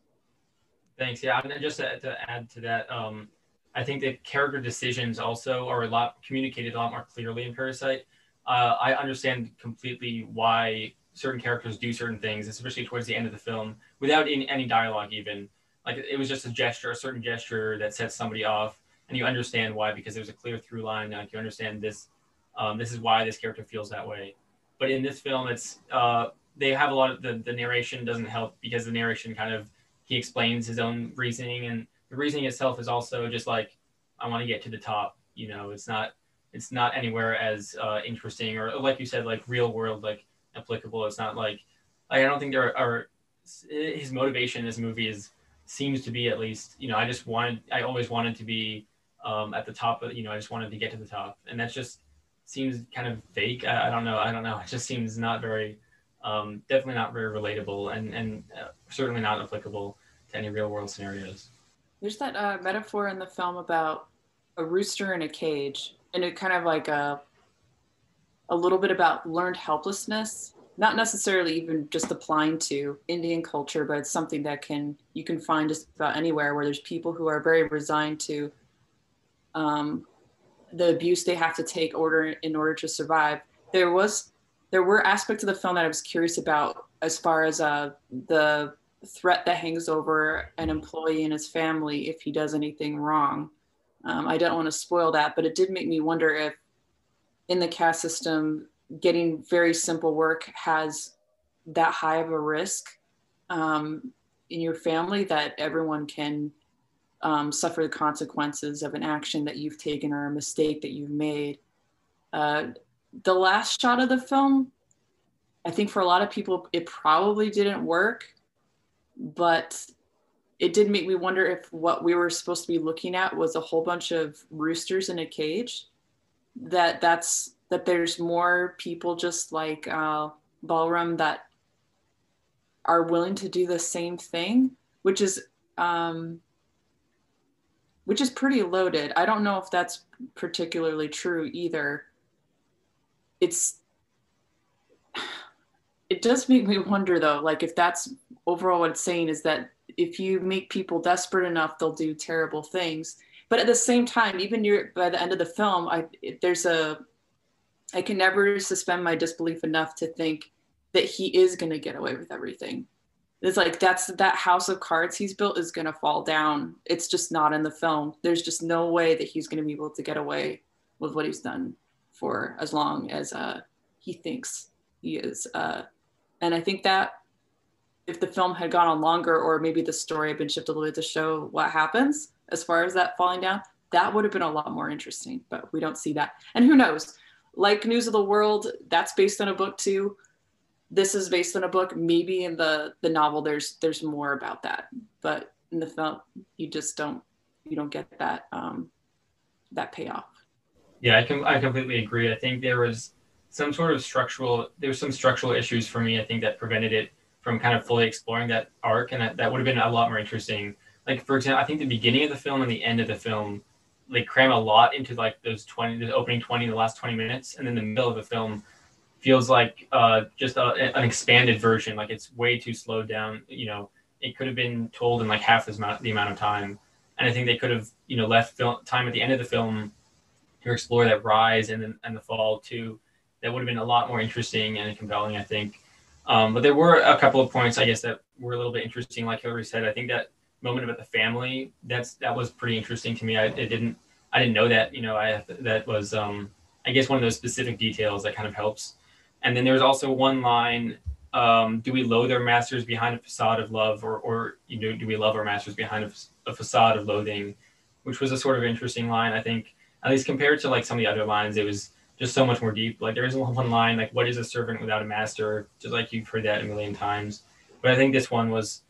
Thanks. Yeah, and just to, to add to that, um, I think the character decisions also are a lot communicated a lot more clearly in Parasite. Uh, I understand completely why certain characters do certain things, especially towards the end of the film, without any, any dialogue even. Like it was just a gesture, a certain gesture that sets somebody off, and you understand why because there's a clear through line. Like you understand this, um, this is why this character feels that way. But in this film, it's uh, they have a lot of the, the narration doesn't help because the narration kind of he explains his own reasoning and the reasoning itself is also just like I want to get to the top. You know, it's not it's not anywhere as uh, interesting or like you said, like real world like applicable. It's not like, like I don't think there are his motivation in this movie is seems to be at least you know I just wanted I always wanted to be um, at the top of you know I just wanted to get to the top and that just seems kind of fake. I, I don't know. I don't know. It just seems not very um, definitely not very relatable and, and uh, certainly not applicable to any real world scenarios. There's that uh, metaphor in the film about a rooster in a cage, and it kind of like a, a little bit about learned helplessness, not necessarily even just applying to Indian culture, but it's something that can you can find just about anywhere where there's people who are very resigned to um, the abuse they have to take order in order to survive. There was there were aspects of the film that I was curious about as far as uh, the threat that hangs over an employee and his family if he does anything wrong. Um, I don't want to spoil that, but it did make me wonder if in the caste system, getting very simple work has that high of a risk um, in your family that everyone can um, suffer the consequences of an action that you've taken or a mistake that you've made. Uh, the last shot of the film, I think for a lot of people, it probably didn't work, but it did make me wonder if what we were supposed to be looking at was a whole bunch of roosters in a cage. That that's that there's more people just like uh, Balram that are willing to do the same thing, which is um, which is pretty loaded. I don't know if that's particularly true either. It's it does make me wonder though, like if that's overall what it's saying is that if you make people desperate enough, they'll do terrible things. But at the same time, even near by the end of the film, I there's a I can never suspend my disbelief enough to think that he is going to get away with everything. It's like that's that house of cards he's built is going to fall down. It's just not in the film. There's just no way that he's going to be able to get away with what he's done for as long as uh, he thinks he is. Uh, and I think that if the film had gone on longer, or maybe the story had been shifted a little bit to show what happens as far as that falling down, that would have been a lot more interesting. But we don't see that. And who knows? Like News of the World, that's based on a book too this is based on a book maybe in the the novel there's there's more about that but in the film you just don't you don't get that um that payoff yeah i can i completely agree i think there was some sort of structural there was some structural issues for me i think that prevented it from kind of fully exploring that arc and that, that would have been a lot more interesting like for example i think the beginning of the film and the end of the film like cram a lot into like those 20 the opening 20 the last 20 minutes and then the middle of the film feels like uh, just a, an expanded version. Like it's way too slowed down. You know, it could have been told in like half as amount, the amount of time. And I think they could have, you know, left film, time at the end of the film to explore that rise and then and the fall too. That would have been a lot more interesting and compelling, I think. Um, but there were a couple of points, I guess, that were a little bit interesting. Like Hillary said, I think that moment about the family that's that was pretty interesting to me. I didn't I didn't know that. You know, I that was um, I guess one of those specific details that kind of helps and then there's also one line um, do we loathe our masters behind a facade of love or, or you know do we love our masters behind a, a, facade of loathing which was a sort of interesting line i think at least compared to like some of the other lines it was just so much more deep. Like there is one line like what is a servant without a master? Just like you've heard that a million times. But i think this one was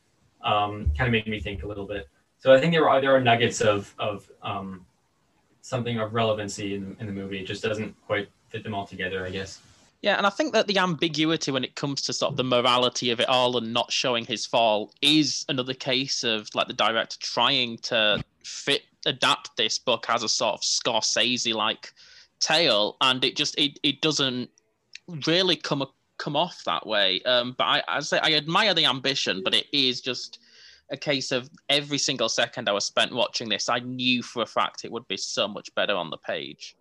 um, kind of made me think a little bit. So i think there are there are nuggets of of um, something of relevancy in, in the movie. It just doesn't quite fit them all together i guess. Yeah, and I think that the ambiguity when it comes to sort of the morality of it all and not showing his fall is another case of like the director trying to fit adapt this book as a sort of Scorsese like tale, and it just it, it doesn't really come come off that way. Um, but I I say I admire the ambition, but it is just a case of every single second I was spent watching this, I knew for a fact it would be so much better on the page.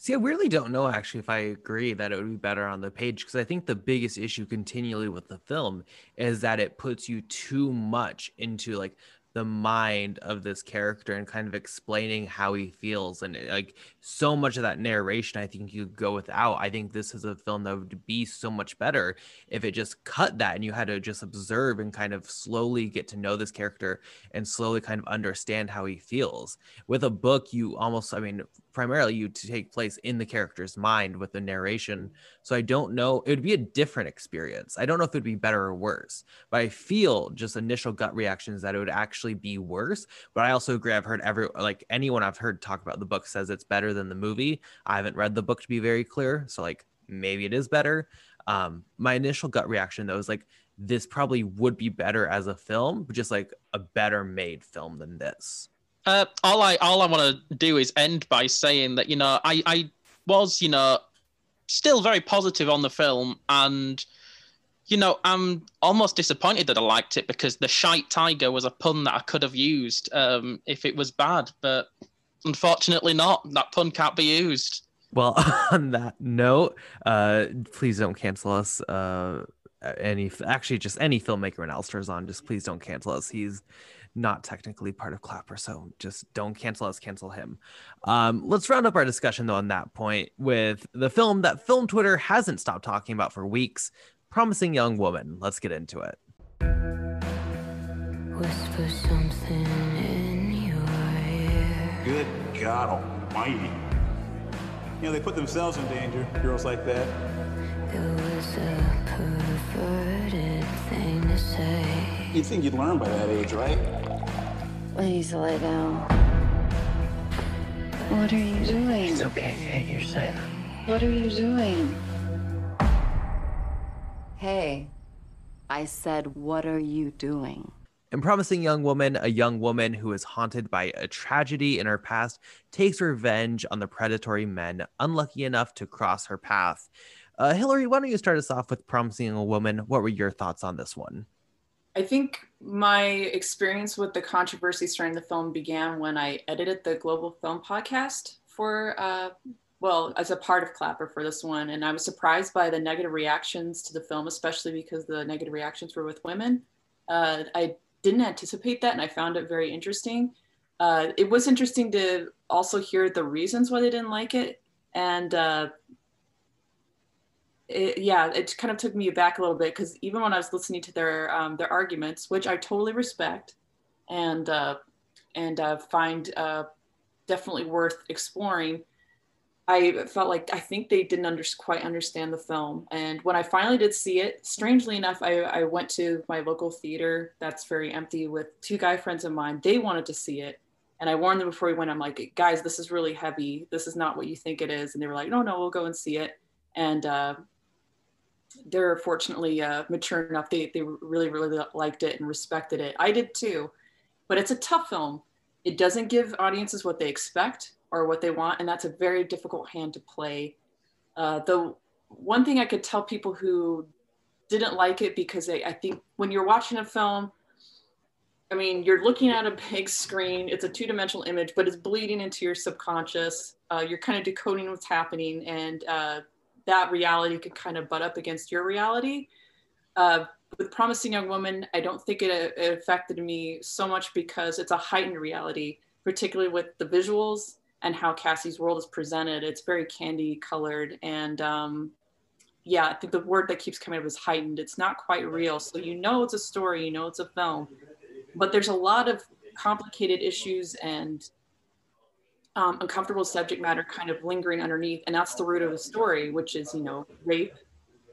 See, I really don't know actually if I agree that it would be better on the page because I think the biggest issue continually with the film is that it puts you too much into like the mind of this character and kind of explaining how he feels and eh, like so much of that narration i think you go without i think this is a film that would be so much better if it just cut that and you had to just observe and kind of slowly get to know this character and slowly kind of understand how he feels with a book you almost i mean primarily you to take place in the character's mind with the narration. So I don't know, it would be a different experience. I don't know if it would be better or worse, but I feel just initial gut reactions that it would actually be worse. But I also agree. I've heard every, like anyone I've heard talk about the book says it's better than the movie. I haven't read the book to be very clear. So like maybe it is better. Um, my initial gut reaction though is like, this probably would be better as a film, but just like a better made film than this. Uh, all I all I want to do is end by saying that you know I I was you know still very positive on the film and you know I'm almost disappointed that I liked it because the shite tiger was a pun that I could have used um, if it was bad, but unfortunately not. That pun can't be used. Well, on that note, uh, please don't cancel us. Uh, any actually just any filmmaker when Alistair's on, just please don't cancel us. He's not technically part of Clapper, so just don't cancel us, cancel him. Um, let's round up our discussion though on that point with the film that film Twitter hasn't stopped talking about for weeks, Promising Young Woman. Let's get into it. Whisper something in your ear. Good God Almighty. You know, they put themselves in danger, girls like that. It was a perverted thing to say. You'd think you'd learn by that age, right? Please lay down. What are you doing? It's okay, hey, you're safe. What are you doing? Hey, I said, what are you doing? In Promising Young Woman, a young woman who is haunted by a tragedy in her past takes revenge on the predatory men unlucky enough to cross her path. Uh, Hillary, why don't you start us off with Promising Young Woman? What were your thoughts on this one? I think my experience with the controversy surrounding the film began when I edited the Global Film Podcast for, uh, well, as a part of Clapper for this one. And I was surprised by the negative reactions to the film, especially because the negative reactions were with women. Uh, I didn't anticipate that and I found it very interesting. Uh, it was interesting to also hear the reasons why they didn't like it. And uh, it, yeah, it kind of took me back a little bit because even when I was listening to their um, their arguments, which I totally respect and uh, and uh, find uh, definitely worth exploring, I felt like I think they didn't under, quite understand the film. And when I finally did see it, strangely enough, I, I went to my local theater that's very empty with two guy friends of mine. They wanted to see it. And I warned them before we went, I'm like, guys, this is really heavy. This is not what you think it is. And they were like, no, no, we'll go and see it. And uh, they're fortunately uh, mature enough. They, they really, really liked it and respected it. I did too. But it's a tough film. It doesn't give audiences what they expect or what they want, and that's a very difficult hand to play. Uh, the one thing I could tell people who didn't like it because they, I think when you're watching a film, I mean, you're looking at a big screen. It's a two-dimensional image, but it's bleeding into your subconscious. Uh, you're kind of decoding what's happening, and uh, that reality could kind of butt up against your reality. Uh, with Promising Young Woman, I don't think it, it affected me so much because it's a heightened reality, particularly with the visuals and how Cassie's world is presented. It's very candy colored. And um, yeah, I think the word that keeps coming up is heightened. It's not quite real. So you know it's a story, you know it's a film, but there's a lot of complicated issues and um, uncomfortable subject matter kind of lingering underneath. And that's the root of the story, which is, you know, rape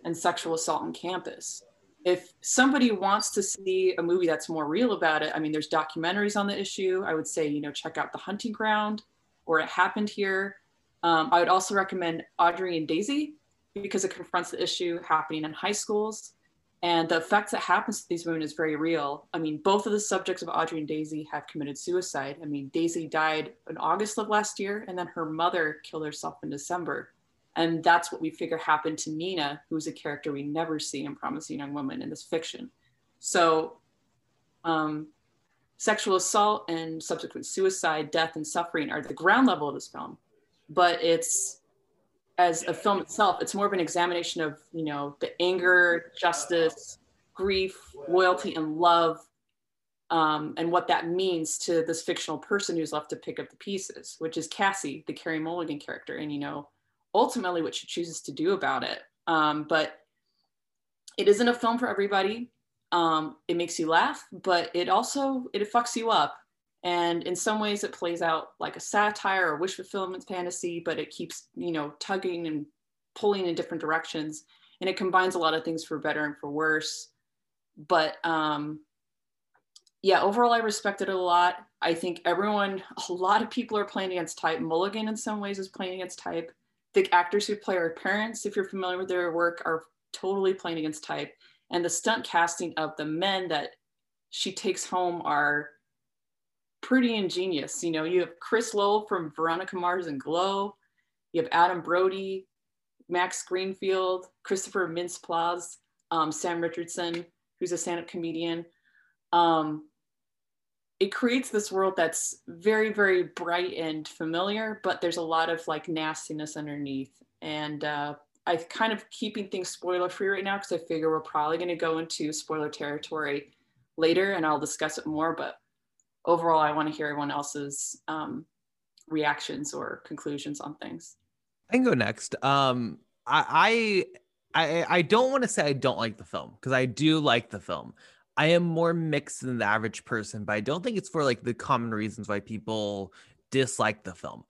and sexual assault on campus. If somebody wants to see a movie that's more real about it, I mean, there's documentaries on the issue. I would say, you know, check out The Hunting Ground or It Happened Here. Um, I would also recommend Audrey and Daisy because it confronts the issue happening in high schools. And the effects that happens to these women is very real. I mean, both of the subjects of Audrey and Daisy have committed suicide. I mean, Daisy died in August of last year, and then her mother killed herself in December. And that's what we figure happened to Nina, who's a character we never see in Promising Young Woman in this fiction. So um, sexual assault and subsequent suicide, death, and suffering are the ground level of this film. But it's as a film itself, it's more of an examination of you know the anger, justice, grief, loyalty, and love, um, and what that means to this fictional person who's left to pick up the pieces, which is Cassie, the Carey Mulligan character, and you know ultimately what she chooses to do about it. Um, but it isn't a film for everybody um, it makes you laugh but it also it fucks you up. And in some ways it plays out like a satire or wish fulfillment fantasy but it keeps you know tugging and pulling in different directions. And it combines a lot of things for better and for worse. But um yeah overall i respected it a lot. I think everyone a lot of people are playing against type. Mulligan in some ways is playing against type. The actors who play our parents if you're familiar with their work are totally playing against type and the stunt casting of the men that she takes home are pretty ingenious. You know, you have Chris Lowell from Veronica Mars and Glow, you have Adam Brody, Max Greenfield, Christopher Mintz-Plasse, um, Sam Richardson, who's a stand-up comedian. Um, it creates this world that's very, very bright and familiar, but there's a lot of like nastiness underneath. And uh, I'm kind of keeping things spoiler free right now because I figure we're probably going to go into spoiler territory later and I'll discuss it more. But overall, I want to hear everyone else's um, reactions or conclusions on things. I can go next. Um, I, I I don't want to say I don't like the film because I do like the film. I am more mixed than the average person, but I don't think it's for like the common reasons why people dislike the film.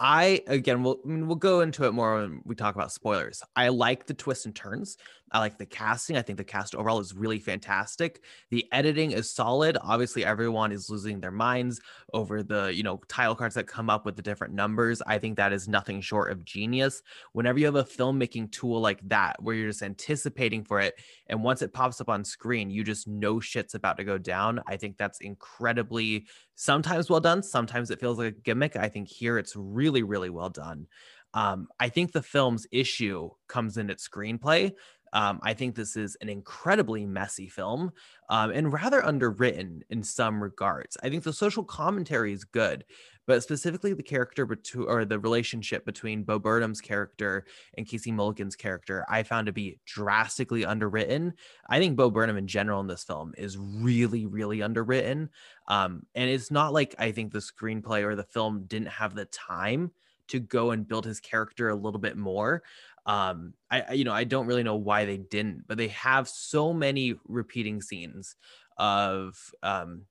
I again, we'll I mean, we'll go into it more when we talk about spoilers. I like the twists and turns. I like the casting. I think the cast overall is really fantastic. The editing is solid. Obviously, everyone is losing their minds over the you know title cards that come up with the different numbers. I think that is nothing short of genius. Whenever you have a filmmaking tool like that, where you're just anticipating for it, and once it pops up on screen, you just know shit's about to go down. I think that's incredibly sometimes well done. Sometimes it feels like a gimmick. I think here it's really really well done. Um, I think the film's issue comes in its screenplay. Um, I think this is an incredibly messy film um, and rather underwritten in some regards. I think the social commentary is good, but specifically the character or the relationship between Bo Burnham's character and Casey Mulligan's character, I found to be drastically underwritten. I think Bo Burnham in general in this film is really, really underwritten. Um, and it's not like I think the screenplay or the film didn't have the time to go and build his character a little bit more. Um, I, you know, I don't really know why they didn't, but they have so many repeating scenes of um,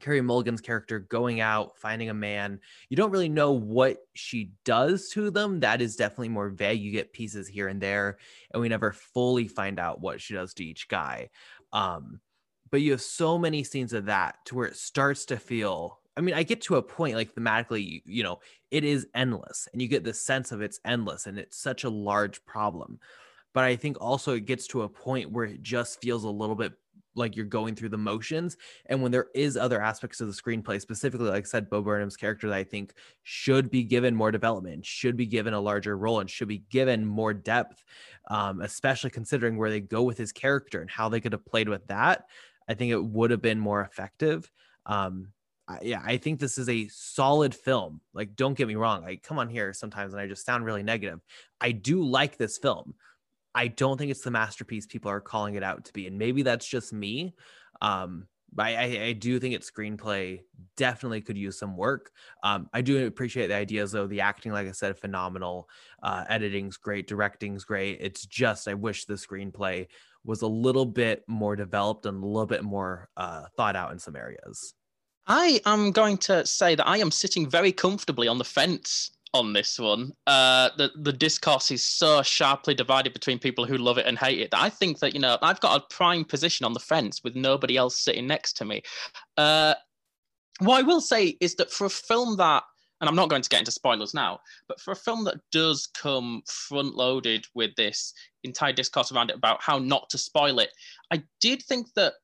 Carey Mulligan's character going out, finding a man. You don't really know what she does to them. That is definitely more vague. You get pieces here and there, and we never fully find out what she does to each guy. Um, but you have so many scenes of that to where it starts to feel I mean, I get to a point like thematically, you, you know, it is endless and you get the sense of it's endless and it's such a large problem. But I think also it gets to a point where it just feels a little bit like you're going through the motions. And when there is other aspects of the screenplay, specifically, like I said, Bo Burnham's character that I think should be given more development, should be given a larger role, and should be given more depth, um, especially considering where they go with his character and how they could have played with that. I think it would have been more effective. Um, yeah, I think this is a solid film. Like, don't get me wrong. I come on here sometimes and I just sound really negative. I do like this film. I don't think it's the masterpiece people are calling it out to be, and maybe that's just me. Um, but I, I, I do think its screenplay definitely could use some work. Um, I do appreciate the ideas, though. The acting, like I said, phenomenal. Uh, editing's great, directing's great. It's just I wish the screenplay was a little bit more developed and a little bit more uh, thought out in some areas. I am going to say that I am sitting very comfortably on the fence on this one. Uh, the the discourse is so sharply divided between people who love it and hate it that I think that you know I've got a prime position on the fence with nobody else sitting next to me. Uh, what I will say is that for a film that, and I'm not going to get into spoilers now, but for a film that does come front loaded with this entire discourse around it about how not to spoil it, I did think that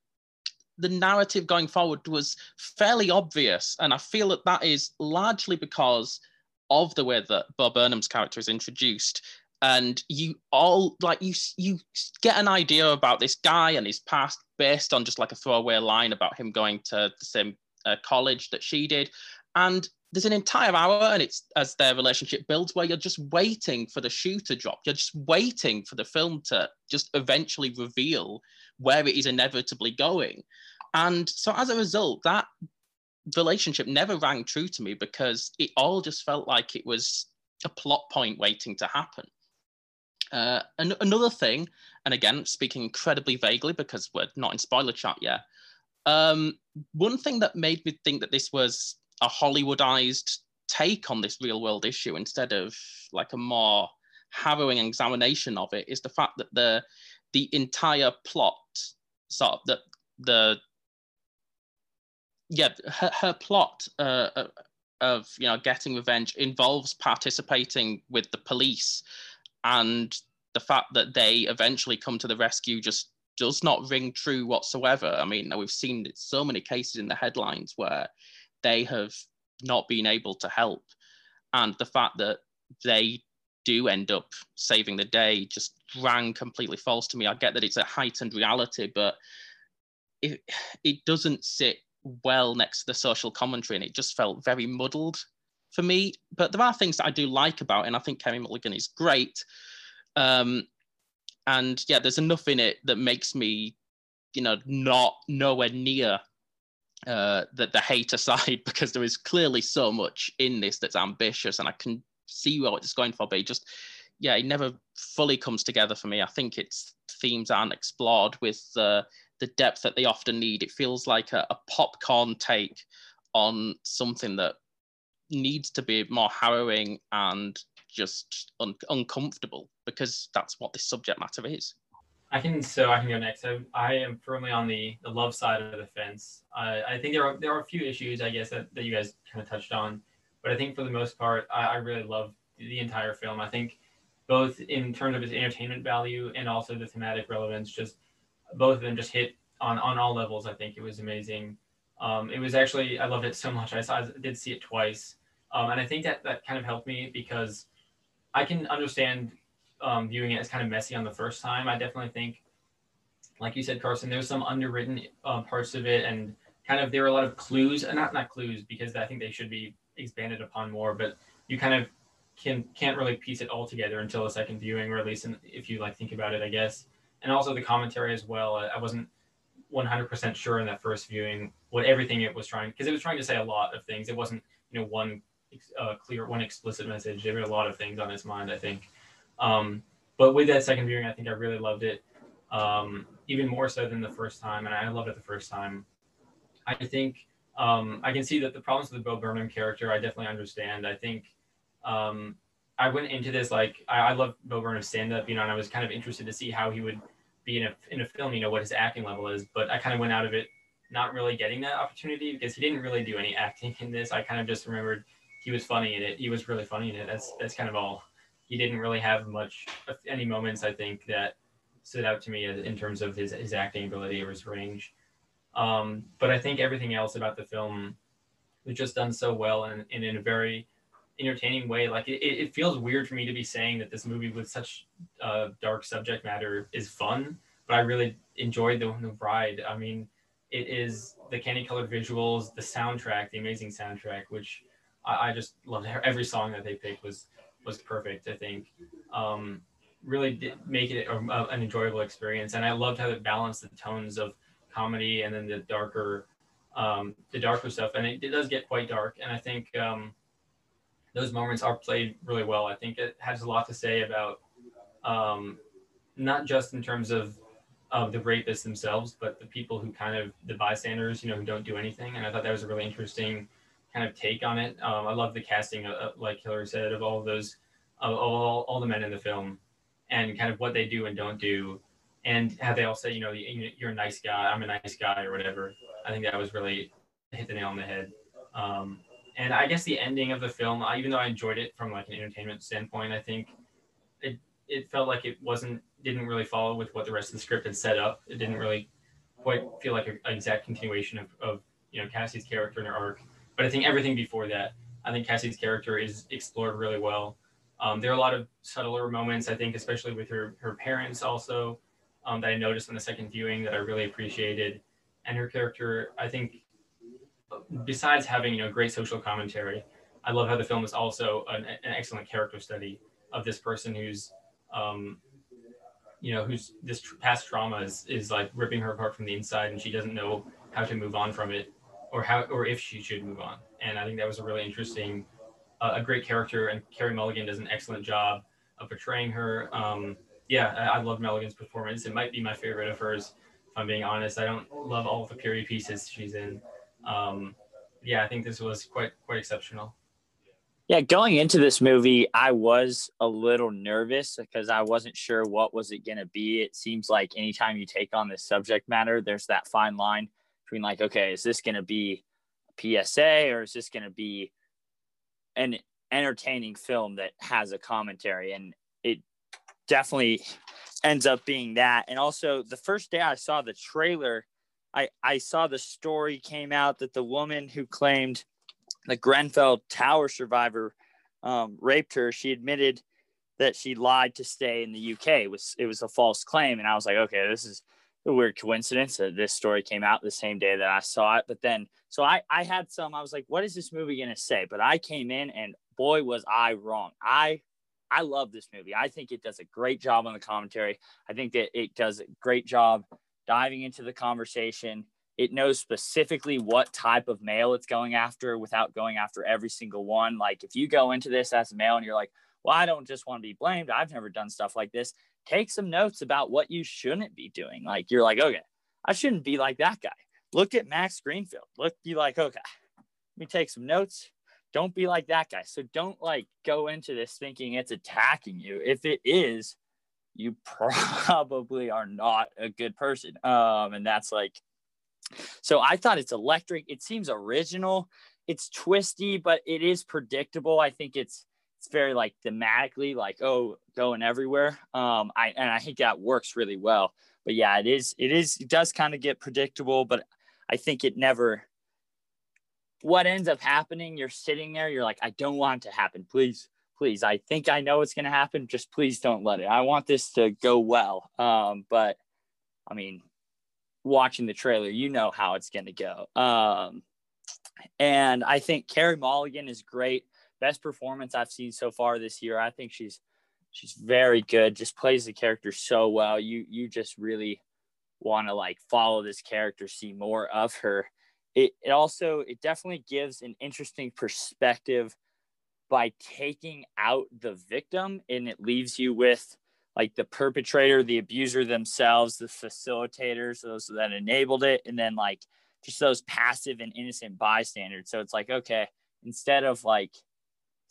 the narrative going forward was fairly obvious. And I feel that that is largely because of the way that Bo Burnham's character is introduced. And you all like you you get an idea about this guy and his past based on just like a throwaway line about him going to the same uh, college that she did. And there's an entire hour and it's as their relationship builds where you're just waiting for the shoe to drop you're just waiting for the film to just eventually reveal where it is inevitably going and so as a result, that relationship never rang true to me because it all just felt like it was a plot point waiting to happen. Uh, an- another thing, and again, speaking incredibly vaguely because we're not in spoiler chat yet, um, one thing that made me think that this was a Hollywoodized take on this real world issue instead of like a more harrowing examination of it is the fact that the the entire plot sort of that the yeah, her, her plot uh, uh, of you know getting revenge involves participating with the police, and the fact that they eventually come to the rescue just does not ring true whatsoever. I mean, we've seen so many cases in the headlines where they have not been able to help, and the fact that they do end up saving the day just rang completely false to me. I get that it's a heightened reality, but it it doesn't sit well next to the social commentary, and it just felt very muddled for me. But there are things that I do like about it, and I think Carey Mulligan is great. Um, and yeah, there's enough in it that makes me, you know, not nowhere near uh, the, the hater side because there is clearly so much in this that's ambitious, and I can see what it's going for. But it just yeah, it never fully comes together for me. I think its themes aren't explored with the the depth that they often need. It feels like a, a popcorn take on something that needs to be more harrowing and just un- uncomfortable because that's what this subject matter is. I can so I can go next. I, I am firmly on the, the love side of the fence. I, I think there are there are a few issues I guess that, that you guys kind of touched on, but I think for the most part I, I really love the entire film. I think both in terms of its entertainment value and also the thematic relevance, just both of them just hit on on all levels. I think it was amazing. Um, it was actually I loved it so much. I saw I did see it twice, um, and I think that that kind of helped me because I can understand um, viewing it as kind of messy on the first time. I definitely think, like you said, Carson, there's some underwritten uh, parts of it, and kind of there were a lot of clues, and not not clues because I think they should be expanded upon more. But you kind of can can't really piece it all together until a second viewing, or at least in, if you like think about it, I guess. And also the commentary as well. I, I wasn't 100% sure in that first viewing what everything it was trying because it was trying to say a lot of things. It wasn't you know one uh, clear, one explicit message. There were a lot of things on his mind, I think. Um, but with that second viewing, I think I really loved it, um, even more so than the first time, and I loved it the first time. I think um, I can see that the problems with the Bo Burnham character, I definitely understand. I think um, I went into this like I, I love Bo Burnham's stand up, you know, and I was kind of interested to see how he would be in a in a film, you know, what his acting level is. But I kind of went out of it not really getting that opportunity because he didn't really do any acting in this. I kind of just remembered he was funny in it. He was really funny in it. That's that's kind of all. He didn't really have much any moments I think that stood out to me in terms of his his acting ability or his range. Um, but I think everything else about the film was just done so well and, and in a very entertaining way. Like it, it feels weird for me to be saying that this movie with such uh, dark subject matter is fun, but I really enjoyed the, the ride. I mean, it is the candy colored visuals, the soundtrack, the amazing soundtrack, which I, I just loved. Every song that they picked was was perfect. I think um, really did make it a, a, an enjoyable experience, and I loved how it balanced the tones of comedy and then the darker um, the darker stuff. And it, it, does get quite dark, and I think um, those moments are played really well. I think it has a lot to say about um, not just in terms of of the rapists themselves, but the people who kind of the bystanders, you know, who don't do anything. And I thought that was a really interesting kind of take on it. Um, I love the casting, uh, like Hillary said, of all of those, of all, all the men in the film, and kind of what they do and don't do, and how they all say, you know, you're a nice guy, I'm a nice guy, or whatever. I think that was really hit the nail on the head. Um, and I guess the ending of the film, even though I enjoyed it from like an entertainment standpoint, I think it it felt like it wasn't didn't really follow with what the rest of the script had set up. It didn't really quite feel like an exact continuation of, of you know Cassie's character and her arc. But I think everything before that, I think Cassie's character is explored really well. Um, there are a lot of subtler moments, I think, especially with her her parents also um, that I noticed in the second viewing that I really appreciated. And her character, I think, besides having you know great social commentary, I love how the film is also an, an excellent character study of this person who's um, you know who's this tr- past trauma is, is like ripping her apart from the inside and she doesn't know how to move on from it or how or if she should move on. And i think that was a really interesting uh, a great character and carey mulligan does an excellent job of portraying her. Um, yeah I, I love mulligan's performance. It might be my favorite of hers if i'm being honest. I don't love all the period pieces she's in. Um, yeah, I think this was quite quite exceptional. Yeah, going into this movie, I was a little nervous because I wasn't sure what was it going to be. It seems like anytime you take on this subject matter, there's that fine line between like, okay, is this going to be PSA or is this going to be an entertaining film that has a commentary? And it definitely ends up being that. And also, the first day I saw the trailer, I, I saw the story came out that the woman who claimed the Grenfell Tower survivor um, raped her, she admitted that she lied to stay in the UK. It was it was a false claim, and I was like, okay, this is a weird coincidence that this story came out the same day that I saw it. But then, so I I had some. I was like, what is this movie gonna say? But I came in, and boy, was I wrong. I I love this movie. I think it does a great job on the commentary. I think that it does a great job diving into the conversation. It knows specifically what type of male it's going after without going after every single one. Like if you go into this as a male and you're like, well, I don't just want to be blamed. I've never done stuff like this. Take some notes about what you shouldn't be doing. Like you're like, okay, I shouldn't be like that guy. Look at Max Greenfield. Look, be like, okay, let me take some notes. Don't be like that guy. So don't like go into this thinking it's attacking you. If it is, you probably are not a good person. Um, and that's like, so I thought it's electric. It seems original. It's twisty, but it is predictable. I think it's it's very like thematically like oh going everywhere. Um, I and I think that works really well. But yeah, it is it is it does kind of get predictable, but I think it never. What ends up happening? You're sitting there. You're like, I don't want it to happen. Please, please. I think I know it's going to happen. Just please don't let it. I want this to go well. Um, but I mean, watching the trailer, you know how it's going to go. Um, and I think Carey Mulligan is great. Best performance I've seen so far this year. I think she's she's very good. Just plays the character so well. You you just really want to like follow this character, see more of her. It it also it definitely gives an interesting perspective by taking out the victim and it leaves you with like the perpetrator, the abuser themselves, the facilitators, those that enabled it, and then like just those passive and innocent bystanders. So it's like, okay, instead of like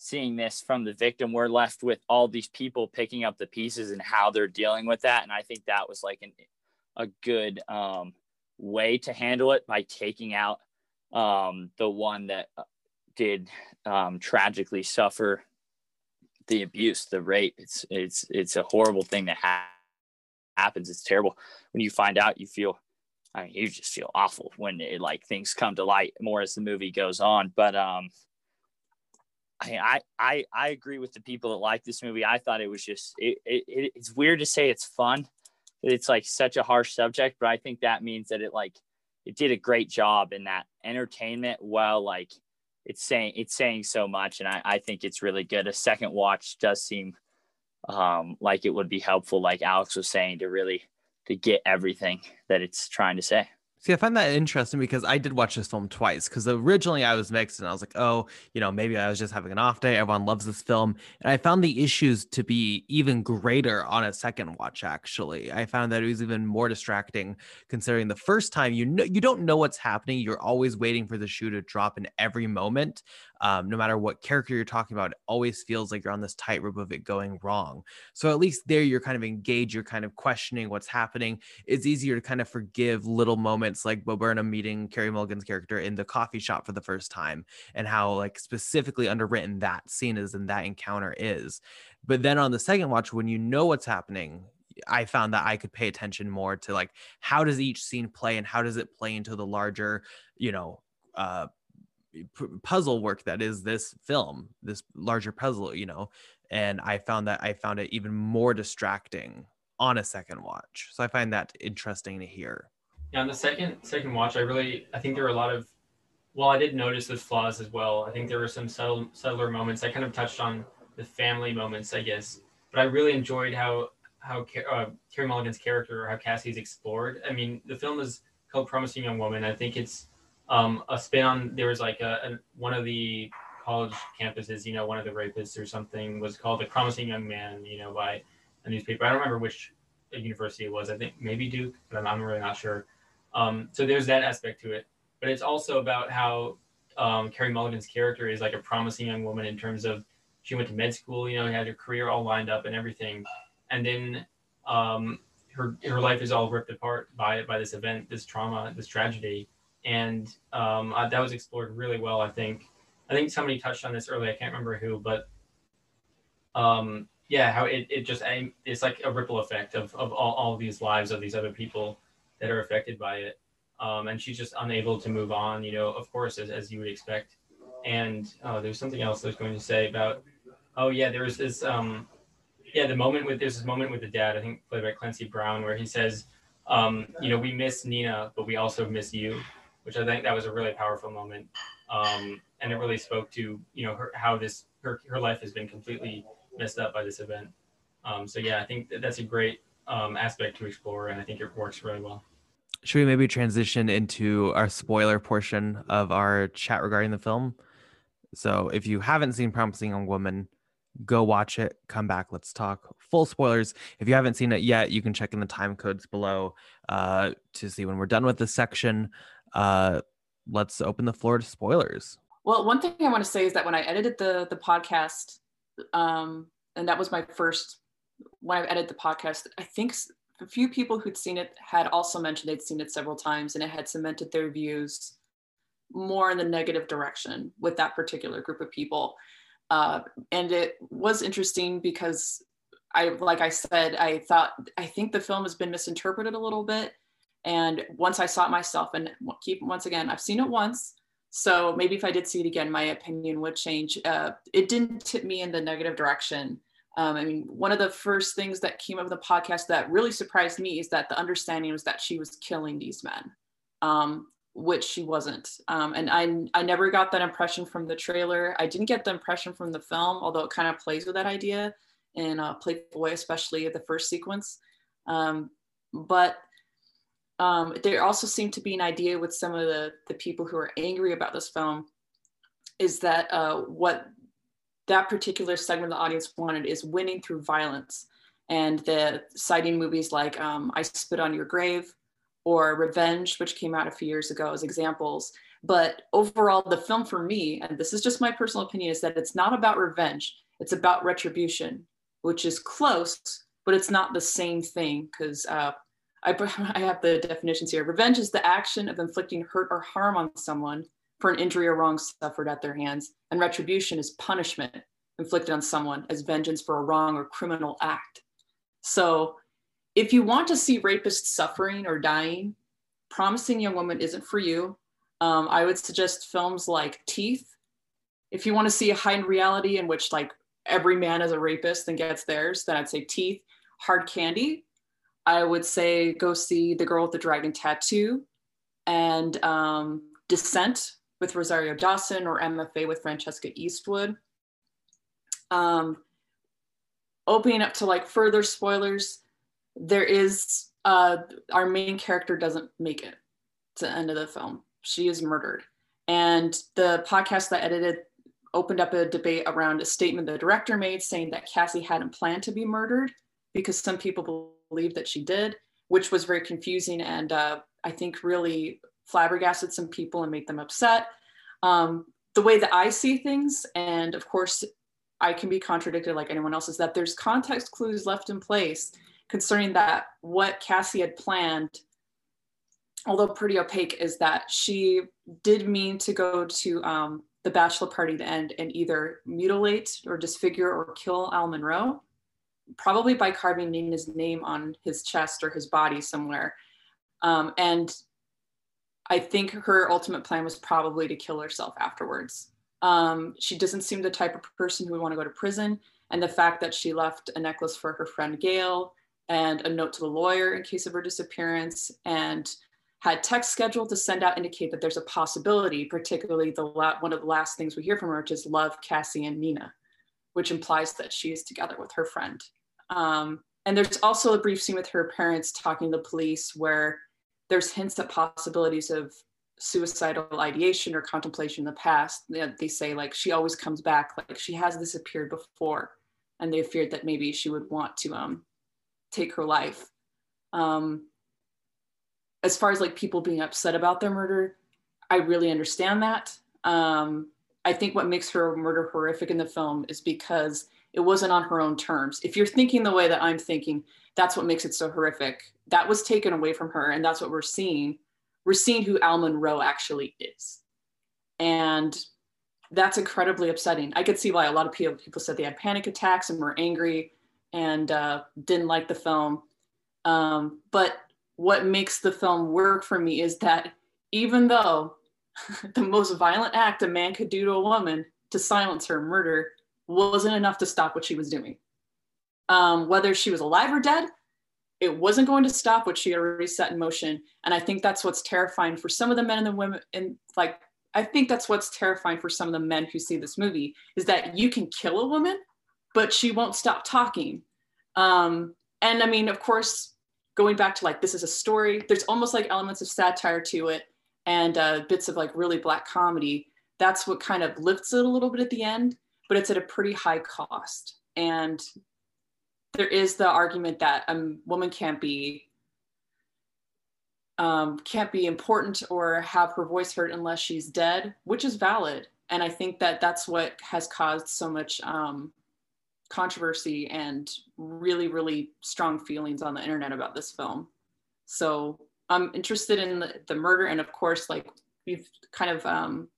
seeing this from the victim, we're left with all these people picking up the pieces and how they're dealing with that. And I think that was like an, a good um, way to handle it by taking out um, the one that uh, did um, tragically suffer the abuse, the rape. It's it's it's a horrible thing that ha- happens. It's terrible when you find out. You feel I mean, you just feel awful when it, like things come to light more as the movie goes on. But um, I I I agree with the people that like this movie. I thought it was just it, it it's weird to say it's fun. It's like such a harsh subject, but I think that means that it like it did a great job in that entertainment while like it's saying it's saying so much, and I I think it's really good. A second watch does seem um like it would be helpful, like Alex was saying, to really to get everything that it's trying to say. See, I find that interesting because I did watch this film twice. Because originally I was mixed and I was like, oh, you know, maybe I was just having an off day. Everyone loves this film. And I found the issues to be even greater on a second watch, actually. I found that it was even more distracting considering the first time you know you don't know what's happening. You're always waiting for the shoe to drop in every moment um, no matter what character you're talking about, it always feels like you're on this tightrope of it going wrong. So at least there, you're kind of engaged, you're kind of questioning what's happening. It's easier to kind of forgive little moments like Bo Burnham meeting Carey Mulligan's character in the coffee shop for the first time and how like specifically underwritten that scene is and that encounter is. But then on the second watch, when you know what's happening, I found that I could pay attention more to like how does each scene play and how does it play into the larger, you know, uh, puzzle work that is this film, this larger puzzle, you know. And I found that I found it even more distracting on a second watch. So I find that interesting to hear. Yeah, on the second second watch, I really I think there were a lot of well, I did notice those flaws as well. I think there were some subtle subtler moments. I kind of touched on the family moments, I guess, but I really enjoyed how how uh, Carey Mulligan's character, or how Cassie's explored. I mean, the film is called Promising Young Woman. I think it's um, a spin on there was like a, a, one of the college campuses, you know, one of the rapists or something was called a promising young man, you know, by a newspaper. I don't remember which university it was. I think maybe Duke, but I'm, I'm really not sure. Um, so there's that aspect to it, but it's also about how um, Carey Mulligan's character is like a promising young woman in terms of she went to med school, you know, had her career all lined up and everything, and then um, her her life is all ripped apart by by this event, this trauma, this tragedy and um, uh, that was explored really well. I think. I think somebody touched on this earlier. I can't remember who, but um, yeah, how it, it just it's like a ripple effect of, of all, all of these lives of these other people that are affected by it. Um, and she's just unable to move on, you know, of course, as, as you would expect. And uh, there's something else I was going to say about, oh yeah, there was this, um, yeah, the moment with, there's this moment with the dad, I think played by Clancy Brown, where he says, um, you know, we miss Nina, but we also miss you which I think that was a really powerful moment. Um, and it really spoke to, you know, her, how this, her, her life has been completely messed up by this event. Um, so yeah, I think that that's a great um, aspect to explore, and I think it works really well. Should we maybe transition into our spoiler portion of our chat regarding the film? So if you haven't seen Promising Young Woman, Go watch it. Come back. Let's talk. Full spoilers. If you haven't seen it yet, you can check in the time codes below uh, to see when we're done with this section. Uh, let's open the floor to spoilers. Well, one thing I want to say is that when I edited the the podcast, um, and that was my first when I edited the podcast, I think a few people who'd seen it had also mentioned they'd seen it several times, and it had cemented their views more in the negative direction with that particular group of people. Uh, and it was interesting because I, like I said, I thought I think the film has been misinterpreted a little bit. And once I saw it myself, and keep once again, I've seen it once, so maybe if I did see it again, my opinion would change. Uh, it didn't tip me in the negative direction. Um, I mean, one of the first things that came up in the podcast that really surprised me is that the understanding was that she was killing these men, um, which she wasn't. Um, and I, I never got that impression from the trailer. I didn't get the impression from the film, although it kind of plays with that idea in a playful way, especially the first sequence. Um, but um, there also seemed to be an idea with some of the, the people who are angry about this film is that uh, what that particular segment of the audience wanted is winning through violence. And the citing movies like um, I Spit on Your Grave or Revenge, which came out a few years ago as examples. But overall, the film for me, and this is just my personal opinion, is that it's not about revenge, it's about retribution, which is close, but it's not the same thing because uh, I, I have the definitions here. Revenge is the action of inflicting hurt or harm on someone for an injury or wrong suffered at their hands, and retribution is punishment inflicted on someone as vengeance for a wrong or criminal act. So, if you want to see rapists suffering or dying, Promising Young Woman isn't for you. Um, I would suggest films like Teeth. If you want to see a heightened reality in which like every man is a rapist and gets theirs, then I'd say Teeth. Hard Candy I would say go see The Girl with the Dragon Tattoo and um, Descent with Rosario Dawson or MFA with Francesca Eastwood. Um, opening up to like further spoilers, there is uh, our main character doesn't make it to the end of the film. She is murdered. And the podcast that I edited opened up a debate around a statement the director made saying that Cassie hadn't planned to be murdered because some people believe that she did, which was very confusing and uh, I think really flabbergasted some people and made them upset. Um, the way that I see things, and of course, I can be contradicted like anyone else, is that there's context clues left in place concerning that what Cassie had planned, although pretty opaque, is that she did mean to go to um, the bachelor party to end and either mutilate or disfigure or kill Al Monroe probably by carving Nina's name on his chest or his body somewhere. Um, and I think her ultimate plan was probably to kill herself afterwards. Um, she doesn't seem the type of person who would want to go to prison. And the fact that she left a necklace for her friend Gail and a note to the lawyer in case of her disappearance and had text scheduled to send out indicate that there's a possibility, particularly the la- one of the last things we hear from her, which is love Cassie and Nina, which implies that she is together with her friend. Um, and there's also a brief scene with her parents talking to the police where there's hints at possibilities of suicidal ideation or contemplation in the past. They say like she always comes back, like she has disappeared before, and they feared that maybe she would want to um, take her life. Um, as far as like people being upset about their murder, I really understand that. Um, I think what makes her murder horrific in the film is because it wasn't on her own terms. If you're thinking the way that I'm thinking, that's what makes it so horrific. That was taken away from her, and that's what we're seeing. We're seeing who Al Monroe actually is. And that's incredibly upsetting. I could see why a lot of people, people said they had panic attacks and were angry and uh, didn't like the film. Um, but what makes the film work for me is that even though the most violent act a man could do to a woman to silence her murder wasn't enough to stop what she was doing. Um, whether she was alive or dead, it wasn't going to stop what she had already set in motion. And I think that's what's terrifying for some of the men and the women. And like, I think that's what's terrifying for some of the men who see this movie is that you can kill a woman, but she won't stop talking. Um, and I mean, of course, going back to like, this is a story, there's almost like elements of satire to it and uh, bits of like really black comedy. That's what kind of lifts it a little bit at the end but it's at a pretty high cost. And there is the argument that a woman can't be um, can't be important or have her voice heard unless she's dead, which is valid. And I think that that's what has caused so much um, controversy and really, really strong feelings on the internet about this film. So I'm interested in the, the murder. And of course, like we've kind of um,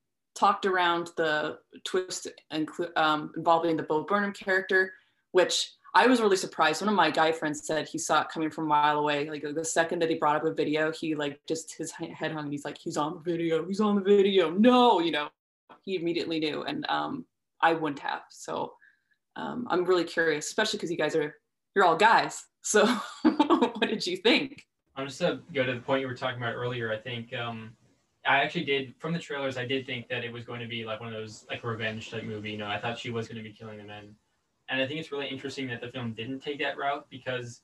talked around the twist inclu- um, involving the Bo Burnham character, which I was really surprised. One of my guy friends said he saw it coming from a mile away. Like the second that he brought up a video, he like just his head hung and he's like, he's on the video, he's on the video. No, you know, he immediately knew. And um, I wouldn't have. So um, I'm really curious, especially because you guys are, you're all guys. So what did you think? I'm just to go to the point you were talking about earlier. I think um, I actually did from the trailers. I did think that it was going to be like one of those like revenge type movie. You know, I thought she was going to be killing the men and I think it's really interesting that the film didn't take that route because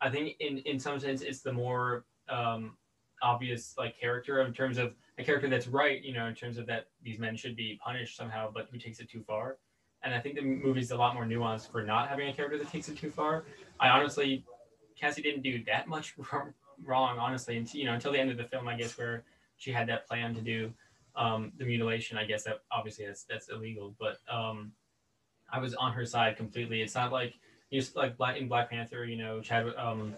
I think in in some sense it's the more um, obvious like character in terms of a character that's right, you know, in terms of that these men should be punished somehow, but who takes it too far. And I think the movie's a lot more nuanced for not having a character that takes it too far. I honestly, Cassie didn't do that much wrong, honestly, until you know until the end of the film, I guess, where she had that plan to do um, the mutilation. I guess that obviously that's that's illegal, but um, I was on her side completely. It's not like just like Black in Black Panther, you know, Chad, um,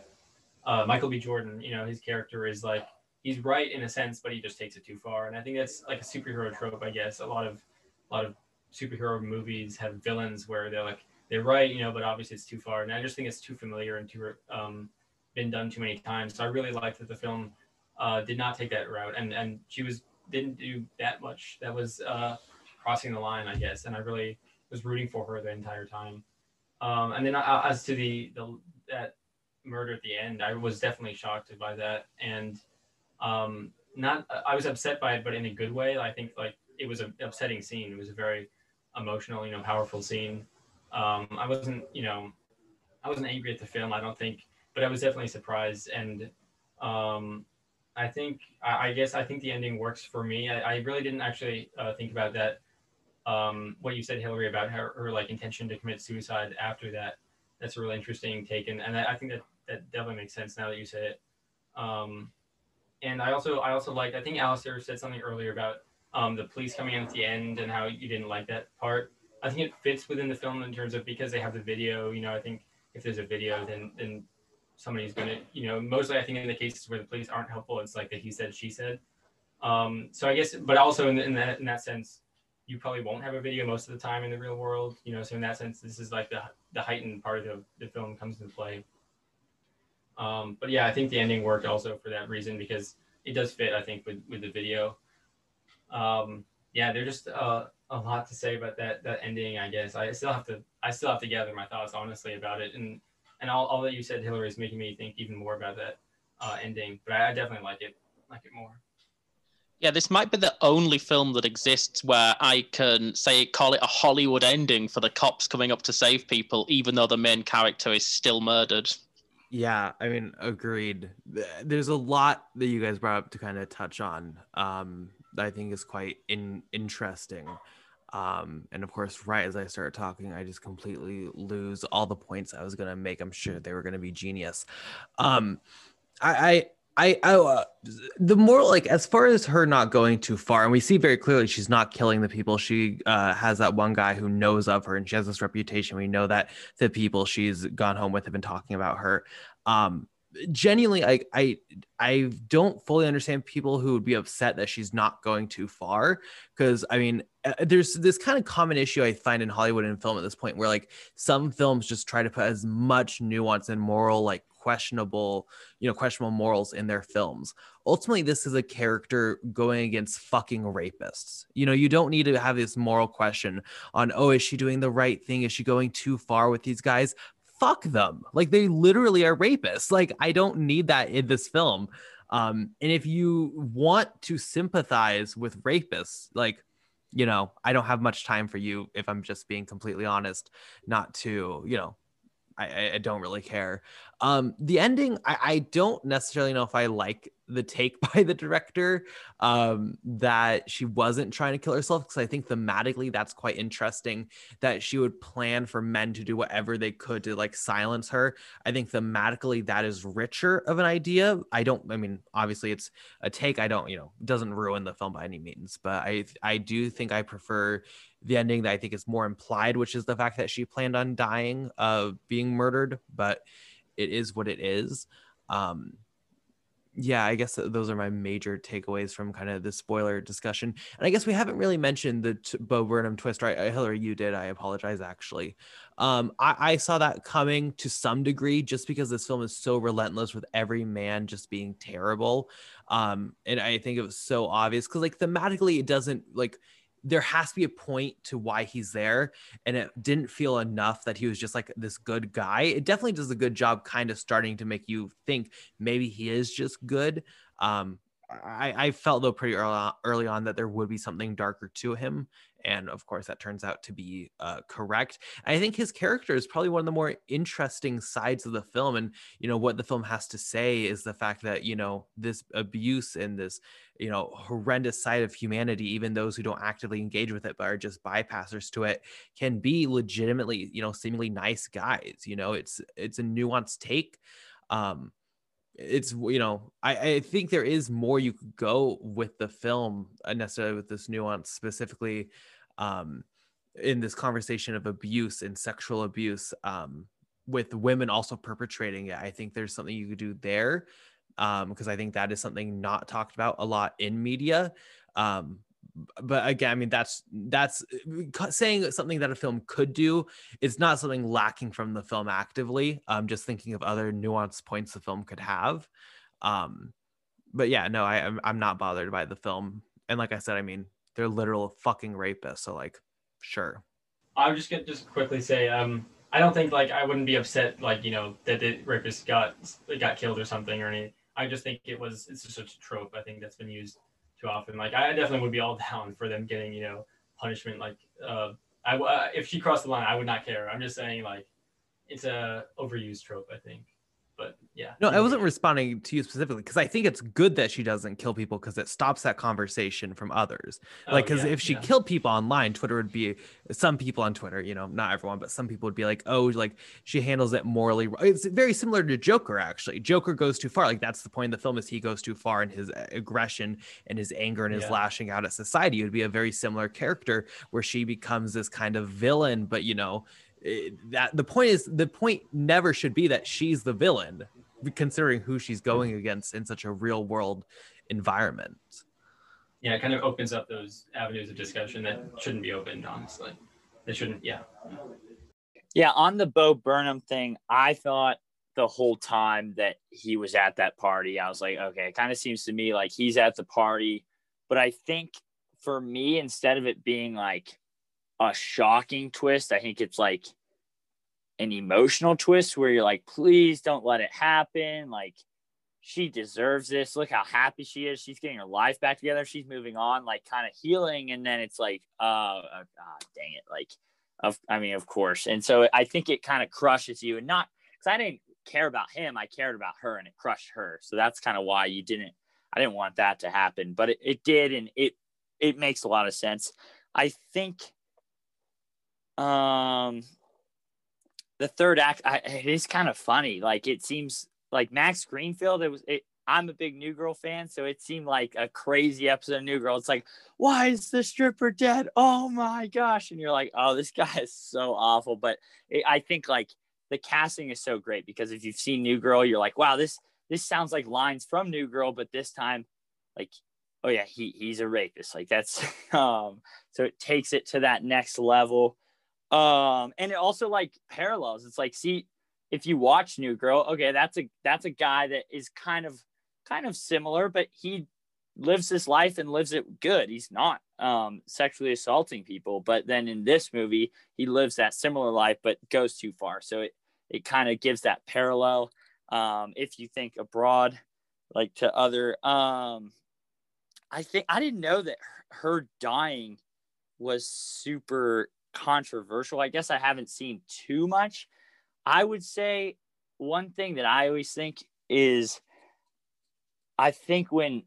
uh, Michael B. Jordan, you know, his character is like he's right in a sense, but he just takes it too far. And I think that's like a superhero trope, I guess. A lot of a lot of superhero movies have villains where they're like they're right, you know, but obviously it's too far. And I just think it's too familiar and too um, been done too many times. So I really liked that the film uh, did not take that route, and and she was didn't do that much. That was uh, crossing the line, I guess. And I really was rooting for her the entire time. Um, and then uh, as to the, the that murder at the end, I was definitely shocked by that, and um, not I was upset by it, but in a good way. I think like it was an upsetting scene. It was a very emotional, you know, powerful scene. Um, I wasn't, you know, I wasn't angry at the film. I don't think, but I was definitely surprised, and um, I think I, I, guess I think the ending works for me. I, I really didn't actually uh, think about that um, what you said, Hillary, about her, her like intention to commit suicide after that. That's a really interesting take, and, and I think that that definitely makes sense now that you say it. Um, and I also I also liked I think Alistair said something earlier about um, the police coming in at the end and how you didn't like that part. I think it fits within the film in terms of because they have the video. You know, I think if there's a video, then then somebody's gonna you know mostly I think in the cases where the police aren't helpful, it's like the he said she said. Um, so I guess, but also in, the, in that in that sense, you probably won't have a video most of the time in the real world, you know. So in that sense, this is like the the heightened part of the, the film comes into play. Um, but yeah, I think the ending worked also for that reason because it does fit, I think, with with the video. Um, yeah, there's just uh, a lot to say about that that ending. I guess I still have to I still have to gather my thoughts honestly about it, and and all, all that you said, Hillary, is making me think even more about that uh, ending. But I, I definitely like it like it more. Yeah, this might be the only film that exists where I can say call it a Hollywood ending for the cops coming up to save people, even though the main character is still murdered. Yeah, I mean, agreed. There's a lot that you guys brought up to kind of touch on um, that I think is quite in, interesting. Um, and of course, right as I start talking, I just completely lose all the points I was to make. I'm sure they were to be genius. Um, I, I I, I uh, the more like as far as her not going too far, and we see very clearly she's not killing the people. She uh, has that one guy who knows of her, and she has this reputation. We know that the people she's gone home with have been talking about her. Um, genuinely, I, I, I don't fully understand people who would be upset that she's not going too far. Because I mean, uh, there's this kind of common issue I find in Hollywood and film at this point, where like some films just try to put as much nuance and moral like questionable, you know, questionable morals in their films. Ultimately, this is a character going against fucking rapists. You know, you don't need to have this moral question on, oh, is she doing the right thing? Is she going too far with these guys? Fuck them. Like they literally are rapists. Like I don't need that in this film. Um, and if you want to sympathize with rapists, like you know, I don't have much time for you if I'm just being completely honest, not to, you know, I, I don't really care. Um, the ending, I, I don't necessarily know if I like the take by the director um, that she wasn't trying to kill herself because I think thematically that's quite interesting that she would plan for men to do whatever they could to like silence her. I think thematically that is richer of an idea. I don't, I mean, obviously it's a take. I don't, you know, doesn't ruin the film by any means, but I, I do think I prefer the ending that I think is more implied, which is the fact that she planned on dying, of uh, being murdered, but it is what it is. Um, yeah, I guess those are my major takeaways from kind of the spoiler discussion. And I guess we haven't really mentioned the t- Bo Burnham twist, right? Uh, Hillary, you did. I apologize, actually. Um, I-, I saw that coming to some degree just because this film is so relentless with every man just being terrible. Um, and I think it was so obvious because, like, thematically, it doesn't like there has to be a point to why he's there and it didn't feel enough that he was just like this good guy. It definitely does a good job kind of starting to make you think maybe he is just good. Um I, I felt though pretty early on, early on that there would be something darker to him and of course that turns out to be uh, correct i think his character is probably one of the more interesting sides of the film and you know what the film has to say is the fact that you know this abuse and this you know horrendous side of humanity even those who don't actively engage with it but are just bypassers to it can be legitimately you know seemingly nice guys you know it's it's a nuanced take um it's you know I, I think there is more you could go with the film uh, necessarily with this nuance specifically um, in this conversation of abuse and sexual abuse um, with women also perpetrating it. I think there's something you could do there because um, I think that is something not talked about a lot in media. Um, but again, I mean that's that's uh, saying something that a film could do. It's not something lacking from the film actively. I'm just thinking of other nuanced points the film could have. Um, but yeah, no, I I'm not bothered by the film. And like I said, I mean they're literal fucking rapists. So like, sure. I would just get just quickly say, um, I don't think like I wouldn't be upset like you know that the rapist got got killed or something or anything. I just think it was it's just such a trope. I think that's been used too often. Like I definitely would be all down for them getting you know punishment. Like uh, I uh, if she crossed the line, I would not care. I'm just saying like it's a overused trope. I think but yeah. No, I wasn't responding to you specifically because I think it's good that she doesn't kill people because it stops that conversation from others. Oh, like, because yeah, if she yeah. killed people online, Twitter would be some people on Twitter, you know, not everyone, but some people would be like, oh, like she handles it morally. It's very similar to Joker, actually. Joker goes too far. Like, that's the point of the film is he goes too far in his eh, aggression and his anger and his yeah. lashing out at society. It would be a very similar character where she becomes this kind of villain, but you know, that the point is the point never should be that she's the villain considering who she's going against in such a real world environment. Yeah it kind of opens up those avenues of discussion that shouldn't be opened honestly. They shouldn't yeah. Yeah on the bo burnham thing i thought the whole time that he was at that party i was like okay it kind of seems to me like he's at the party. But i think for me instead of it being like a shocking twist. I think it's like an emotional twist where you're like, please don't let it happen. Like, she deserves this. Look how happy she is. She's getting her life back together. She's moving on, like kind of healing. And then it's like, oh, oh dang it. Like, of, I mean, of course. And so I think it kind of crushes you and not because I didn't care about him. I cared about her and it crushed her. So that's kind of why you didn't, I didn't want that to happen, but it, it did. And it, it makes a lot of sense. I think um, the third act, I, it is kind of funny. Like it seems like Max Greenfield. It was. It, I'm a big New Girl fan, so it seemed like a crazy episode of New Girl. It's like, why is the stripper dead? Oh my gosh! And you're like, oh, this guy is so awful. But it, I think like the casting is so great because if you've seen New Girl, you're like, wow, this this sounds like lines from New Girl, but this time, like, oh yeah, he he's a rapist. Like that's um. So it takes it to that next level. Um, and it also like parallels. It's like, see, if you watch New Girl, okay, that's a that's a guy that is kind of kind of similar, but he lives his life and lives it good. He's not um, sexually assaulting people, but then in this movie, he lives that similar life, but goes too far. So it it kind of gives that parallel. Um, if you think abroad, like to other, um, I think I didn't know that her dying was super controversial. I guess I haven't seen too much. I would say one thing that I always think is I think when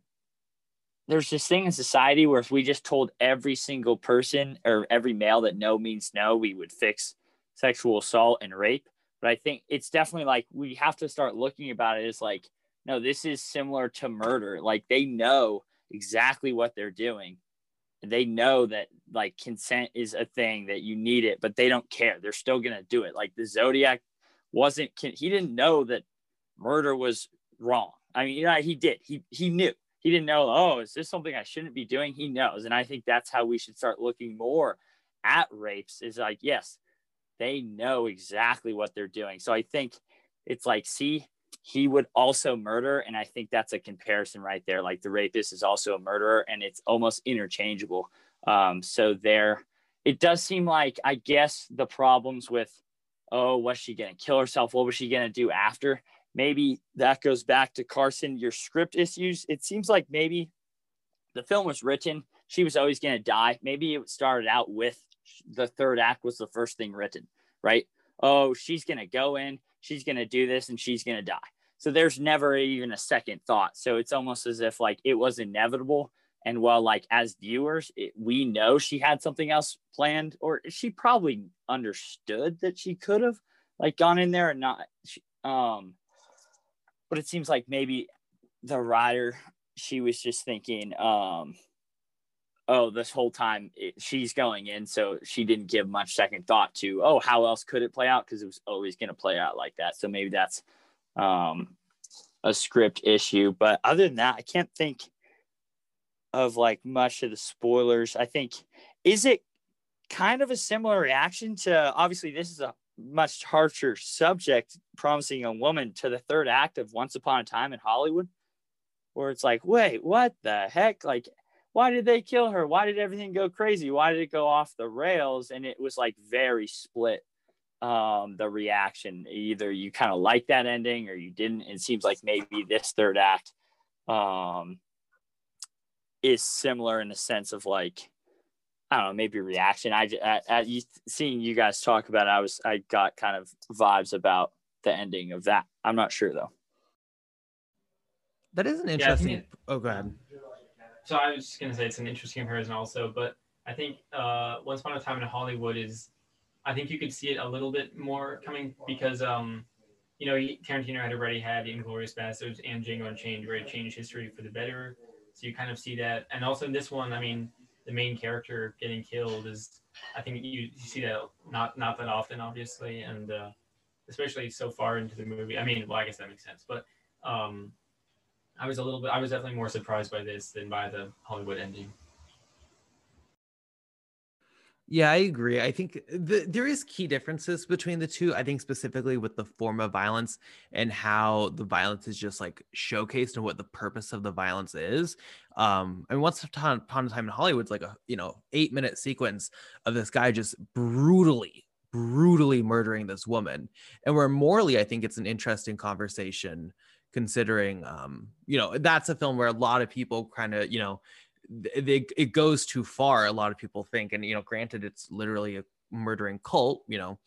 there's this thing in society where if we just told every single person or every male that no means no, we would fix sexual assault and rape. But I think it's definitely like we have to start looking about it as like, no, this is similar to murder. Like they know exactly what they're doing. They know that like consent is a thing that you need it, but they don't care. They're still gonna do it. Like the Zodiac wasn't he didn't know that murder was wrong. I mean, yeah, he did. He he knew. He didn't know, oh, is this something I shouldn't be doing? He knows. And I think that's how we should start looking more at rapes is like, yes, they know exactly what they're doing. So I think it's like, see, he would also murder. And I think that's a comparison right there. Like the rapist is also a murderer and it's almost interchangeable. Um, so there, it does seem like, I guess, the problems with, oh, was she going to kill herself? What was she going to do after? maybe that goes back to Carson, your script issues. It seems like maybe the film was written, she was always going to die. Maybe it started out with the third act was the first thing written, right? Oh, she's going to go in, she's going to do this, and she's going to die. So there's never even a second thought. So it's almost as if like it was inevitable. And while like as viewers, it, we know she had something else planned, or she probably understood that she could have like gone in there and not. Um, but it seems like maybe the writer she was just thinking um oh this whole time it, she's going in so she didn't give much second thought to oh how else could it play out because it was always going to play out like that so maybe that's um a script issue but other than that i can't think of like much of the spoilers i think is it kind of a similar reaction to obviously this is a much harsher subject, promising a woman to the third act of Once Upon a Time in Hollywood, where it's like, wait, what the heck? Like, why did they kill her? Why did everything go crazy? Why did it go off the rails? And it was like very split. Um, the reaction either you kind of like that ending or you didn't. It seems like maybe this third act um, is similar in the sense of like I don't know, maybe reaction. I, at, at you, seeing you guys talk about it, I was, I got kind of vibes about the ending of that. I'm not sure though. That is an interesting. Yeah, oh, go ahead. So I was just gonna say it's an interesting comparison also, but I think uh, Once Upon a Time in Hollywood is, I think you could see it a little bit more coming because, um, you know, Tarantino had already had Inglourious Basterds and Django Unchained, where it changed history for the better. So you kind of see that, and also in this one, I mean, the main character getting killed is I think you, you see that not not that often, obviously, and uh, especially so far into the movie. I mean, well, I guess that makes sense, but um, I was a little bit, I was definitely more surprised by this than by the Hollywood ending. Yeah, I agree. I think the, there is key differences between the two. I think specifically with the form of violence and how the violence is just like showcased and what the purpose of the violence is. Um, I mean, once upon a time in Hollywood's like a you know eight minute sequence of this guy just brutally, brutally murdering this woman, and where morally, I think it's an interesting conversation considering um you know that's a film where a lot of people kind of you know it goes too far a lot of people think and you know granted it's literally a murdering cult you know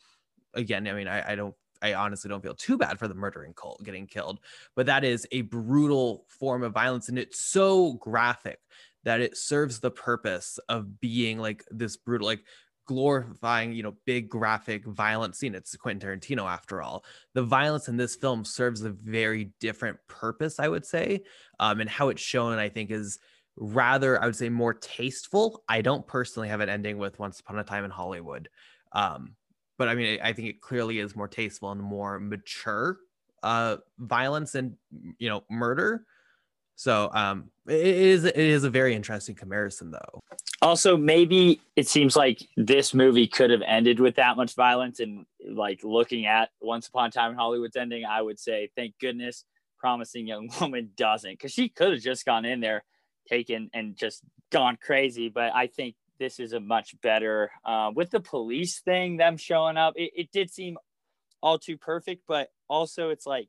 again i mean I, I don't I honestly don't feel too bad for the murdering cult getting killed, but that is a brutal form of violence. And it's so graphic that it serves the purpose of being like this brutal, like glorifying, you know, big graphic violent scene. It's Quentin Tarantino after all. The violence in this film serves a very different purpose, I would say. Um, and how it's shown, I think, is rather, I would say, more tasteful. I don't personally have an ending with Once Upon a Time in Hollywood. Um, but I mean, I think it clearly is more tasteful and more mature uh, violence and you know murder. So um, it is it is a very interesting comparison, though. Also, maybe it seems like this movie could have ended with that much violence, and like looking at Once Upon a Time in Hollywood's ending, I would say, thank goodness, Promising Young Woman doesn't, because she could have just gone in there taken and just gone crazy. But I think this is a much better uh, with the police thing, them showing up. It, it did seem all too perfect, but also it's like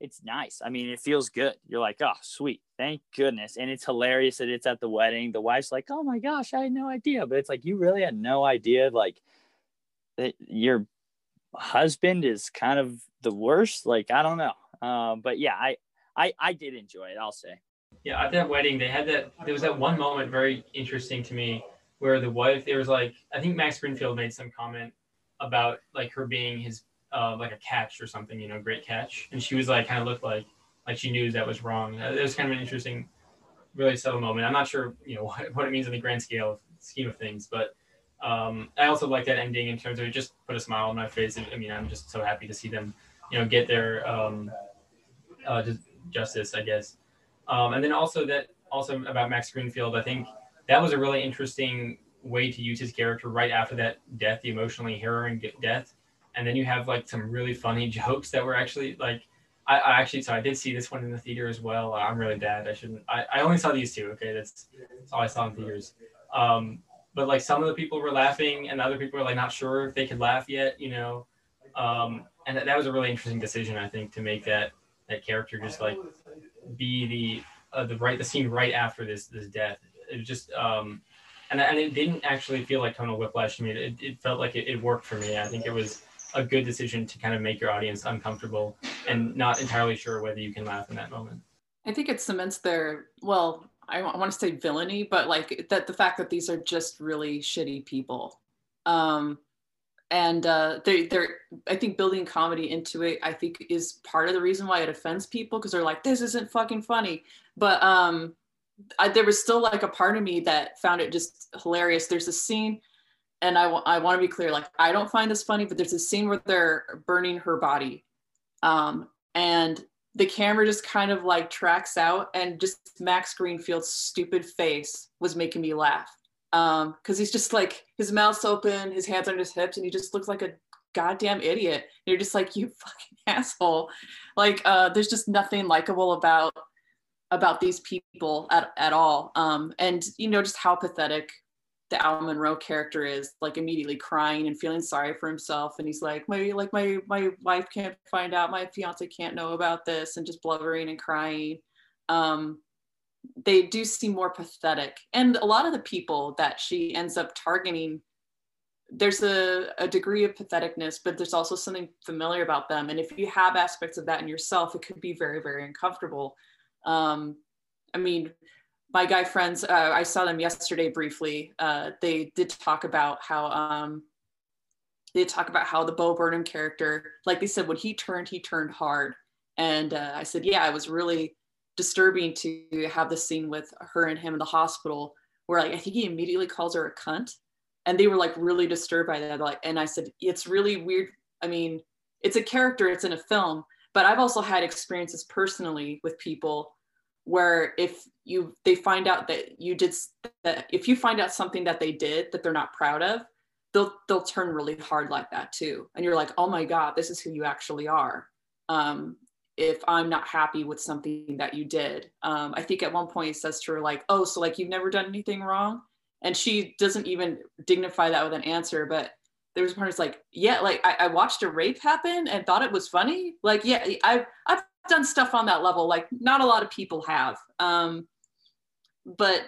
it's nice. I mean, it feels good. You're like, oh, sweet, thank goodness, and it's hilarious that it's at the wedding. The wife's like, oh my gosh, I had no idea, but it's like you really had no idea, like that you're husband is kind of the worst. Like I don't know, uh, but yeah, I I I did enjoy it. I'll say. Yeah, at that wedding, they had that. There was that one moment very interesting to me where the wife, there was like, I think Max Greenfield made some comment about like her being his, uh, like a catch or something, you know, great catch, and she was like, kind of looked like, like she knew that was wrong. It was kind of an interesting, really subtle moment. I'm not sure, you know, what, what it means in the grand scale scheme of things, but um, I also like that ending in terms of it just put a smile on my face. I mean, I'm just so happy to see them, you know, get their um, uh, justice, I guess. Um, and then also that also about Max Greenfield, I think that was a really interesting way to use his character right after that death, the emotionally harrowing death. And then you have like some really funny jokes that were actually like, I, I actually, so I did see this one in the theater as well. I'm really bad. I shouldn't, I, I only saw these two. Okay. That's, that's all I saw in theaters. Um, but like some of the people were laughing and other people were like not sure if they could laugh yet, you know? Um, and that, that was a really interesting decision, I think, to make that, that character just like be the uh, the right the scene right after this this death. It just um, and and it didn't actually feel like tonal whiplash to me. It, it felt like it, it worked for me. I think it was a good decision to kind of make your audience uncomfortable and not entirely sure whether you can laugh in that moment. I think it cements their well. I want to say villainy, but like that the fact that these are just really shitty people. Um, and uh, they, they're i think building comedy into it i think is part of the reason why it offends people because they're like this isn't fucking funny. But um I, there was still like a part of me that found it just hilarious. There's a scene and I, w- I want to be clear like i don't find this funny but there's a scene where they're burning her body. Um, and the camera just kind of like tracks out and just Max Greenfield's stupid face was making me laugh um because he's just like his mouth's open his hands on his hips and he just looks like a goddamn idiot. And you're just like you fucking asshole. Like uh there's just nothing likable about about these people at, at all. Um and you know just how pathetic the Al Monroe character is like immediately crying and feeling sorry for himself. And he's like my like my my wife can't find out my fiance can't know about this and just blubbering and crying. Um they do seem more pathetic. And a lot of the people that she ends up targeting, there's a, a degree of patheticness, but there's also something familiar about them. And if you have aspects of that in yourself, it could be very, very uncomfortable. Um, I mean, my guy friends, uh, I saw them yesterday briefly. Uh, they did talk about how um, they talk about how the Bo Burnham character, like they said, when he turned, he turned hard. And uh, I said, yeah, I was really disturbing to have the scene with her and him in the hospital where like I think he immediately calls her a cunt. And they were like really disturbed by that. Like and I said it's really weird. I mean it's a character it's in a film but I've also had experiences personally with people where if you they find out that you did that if you find out something that they did that they're not proud of they'll they'll turn really hard like that too. And you're like oh my god this is who you actually are. Um, if I'm not happy with something that you did. Um, I think at one point he says to her, like, oh, so like you've never done anything wrong? And she doesn't even dignify that with an answer. But there was a part that's like, yeah, like I, I, watched a rape happen and thought it was funny. Like, yeah, I've, I've done stuff on that level. Like not a lot of people have. Um, but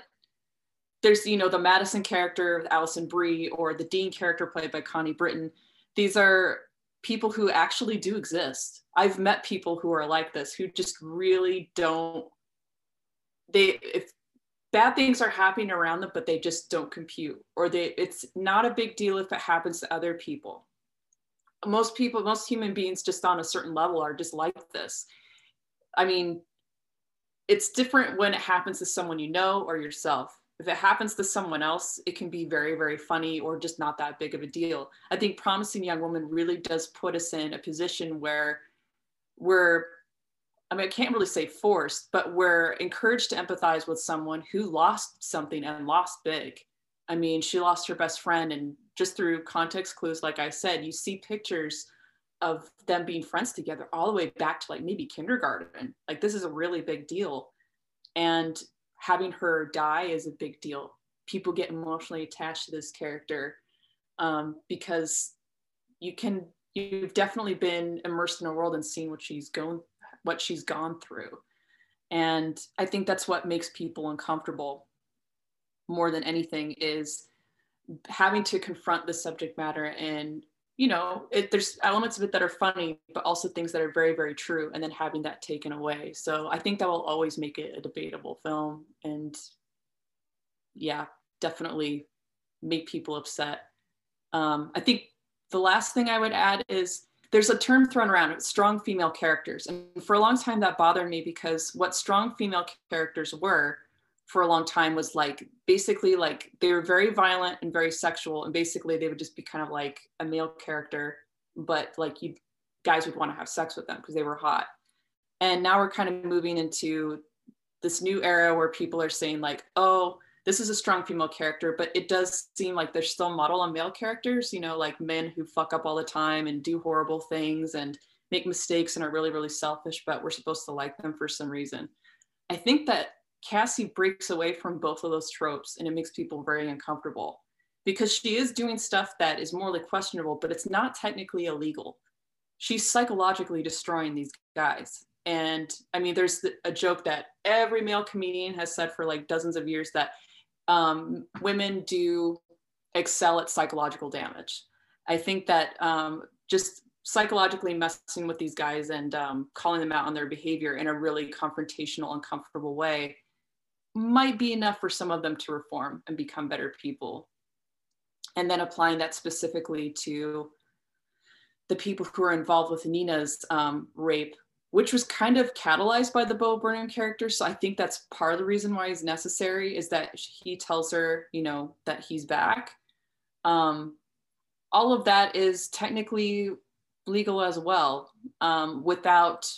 there's, you know, the Madison character, Alison Brie, or the Dean character played by Connie Britton. These are people who actually do exist. I've met people who are like this who just really don't they if bad things are happening around them but they just don't compute or they it's not a big deal if it happens to other people. Most people most human beings just on a certain level are just like this. I mean it's different when it happens to someone you know or yourself if it happens to someone else, it can be very, very funny or just not that big of a deal. I think Promising Young Woman really does put us in a position where we're, I mean, I can't really say forced, but we're encouraged to empathize with someone who lost something and lost big. I mean, she lost her best friend, and just through context clues, like I said, you see pictures of them being friends together all the way back to like maybe kindergarten. Like, this is a really big deal. And having her die is a big deal. People get emotionally attached to this character um, because you can you've definitely been immersed in a world and seen what she's going what she's gone through and i think that's what makes people uncomfortable more than anything is having to confront the subject matter and you know, it, there's elements of it that are funny, but also things that are very, very true, and then having that taken away. So I think that will always make it a debatable film, and yeah, definitely make people upset. Um, I think the last thing I would add is there's a term thrown around strong female characters and for a long time that bothered me because what strong female characters were for a long time was like basically like they were very violent and very sexual and basically they would just be kind of like a male character but like you guys would want to have sex with them because they were hot and now we're kind of moving into this new era where people are saying like oh this is a strong female character, but it does seem like there's still model on male characters, you know, like men who fuck up all the time and do horrible things and make mistakes and are really, really selfish, but we're supposed to like them for some reason. I think that Cassie breaks away from both of those tropes and it makes people very uncomfortable because she is doing stuff that is morally questionable, but it's not technically illegal. She's psychologically destroying these guys. And I mean, there's a joke that every male comedian has said for like dozens of years that um, women do excel at psychological damage. I think that um, just psychologically messing with these guys and um, calling them out on their behavior in a really confrontational, uncomfortable way might be enough for some of them to reform and become better people. And then applying that specifically to the people who are involved with Nina's um, rape which was kind of catalyzed by the Bo Burnham character. So I think that's part of the reason why he's necessary is that he tells her, you know, that he's back. Um, all of that is technically legal as well, um, without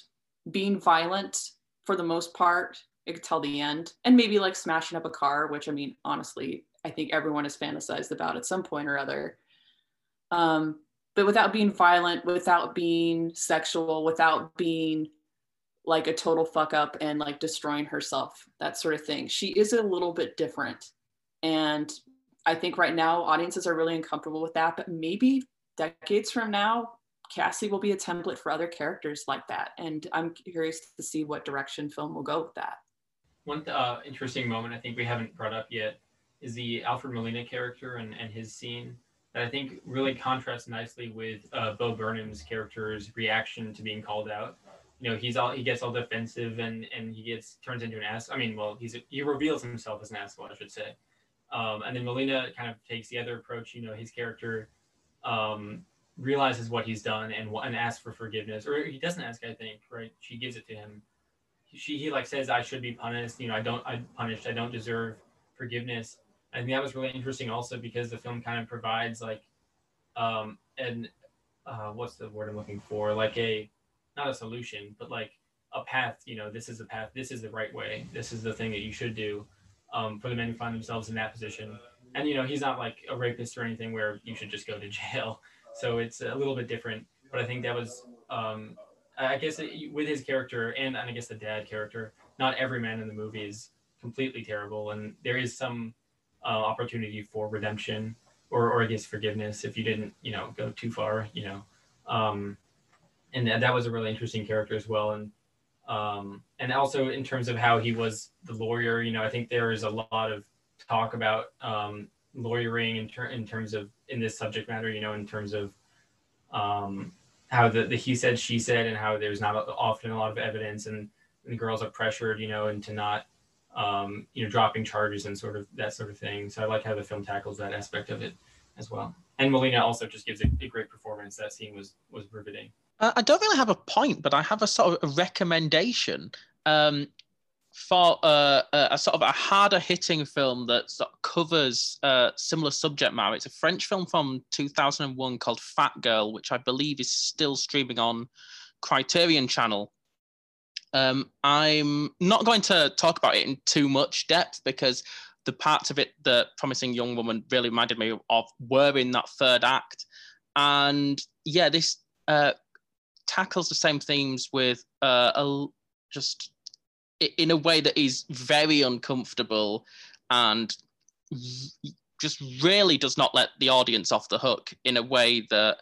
being violent for the most part until the end, and maybe like smashing up a car, which I mean, honestly, I think everyone has fantasized about at some point or other. Um, but without being violent, without being sexual, without being like a total fuck up and like destroying herself, that sort of thing. She is a little bit different. And I think right now audiences are really uncomfortable with that, but maybe decades from now, Cassie will be a template for other characters like that. And I'm curious to see what direction film will go with that. One uh, interesting moment I think we haven't brought up yet is the Alfred Molina character and, and his scene that I think really contrasts nicely with uh, Bo Burnham's character's reaction to being called out. You know, he's all he gets all defensive and and he gets turns into an ass. I mean, well, he's he reveals himself as an asshole, I should say. Um, and then Molina kind of takes the other approach. You know, his character um, realizes what he's done and and asks for forgiveness, or he doesn't ask. I think right. She gives it to him. She he like says, "I should be punished. You know, I don't. I punished. I don't deserve forgiveness." I think that was really interesting also because the film kind of provides like um and uh what's the word I'm looking for? Like a not a solution, but like a path, you know, this is the path, this is the right way, this is the thing that you should do um, for the men who find themselves in that position. And you know, he's not like a rapist or anything where you should just go to jail. So it's a little bit different. But I think that was, um, I guess, with his character and, and I guess the dad character, not every man in the movie is completely terrible, and there is some uh, opportunity for redemption or, or I guess forgiveness if you didn't, you know, go too far, you know. Um, and that was a really interesting character as well. And um, and also in terms of how he was the lawyer, you know, I think there is a lot of talk about um, lawyering in, ter- in terms of in this subject matter, you know, in terms of um, how the, the he said she said and how there's not often a lot of evidence and, and the girls are pressured, you know, into not um, you know, dropping charges and sort of that sort of thing. So I like how the film tackles that aspect of it as well. And Molina also just gives a, a great performance. That scene was was riveting. Uh, I don't really have a point, but I have a sort of a recommendation um, for uh, a, sort of a harder hitting film that sort of covers uh, similar subject matter. It's a French film from 2001 called Fat Girl, which I believe is still streaming on Criterion Channel. Um, I'm not going to talk about it in too much depth because the parts of it that Promising Young Woman really reminded me of were in that third act. And yeah, this uh, tackles the same themes with uh, a, just in a way that is very uncomfortable and just really does not let the audience off the hook in a way that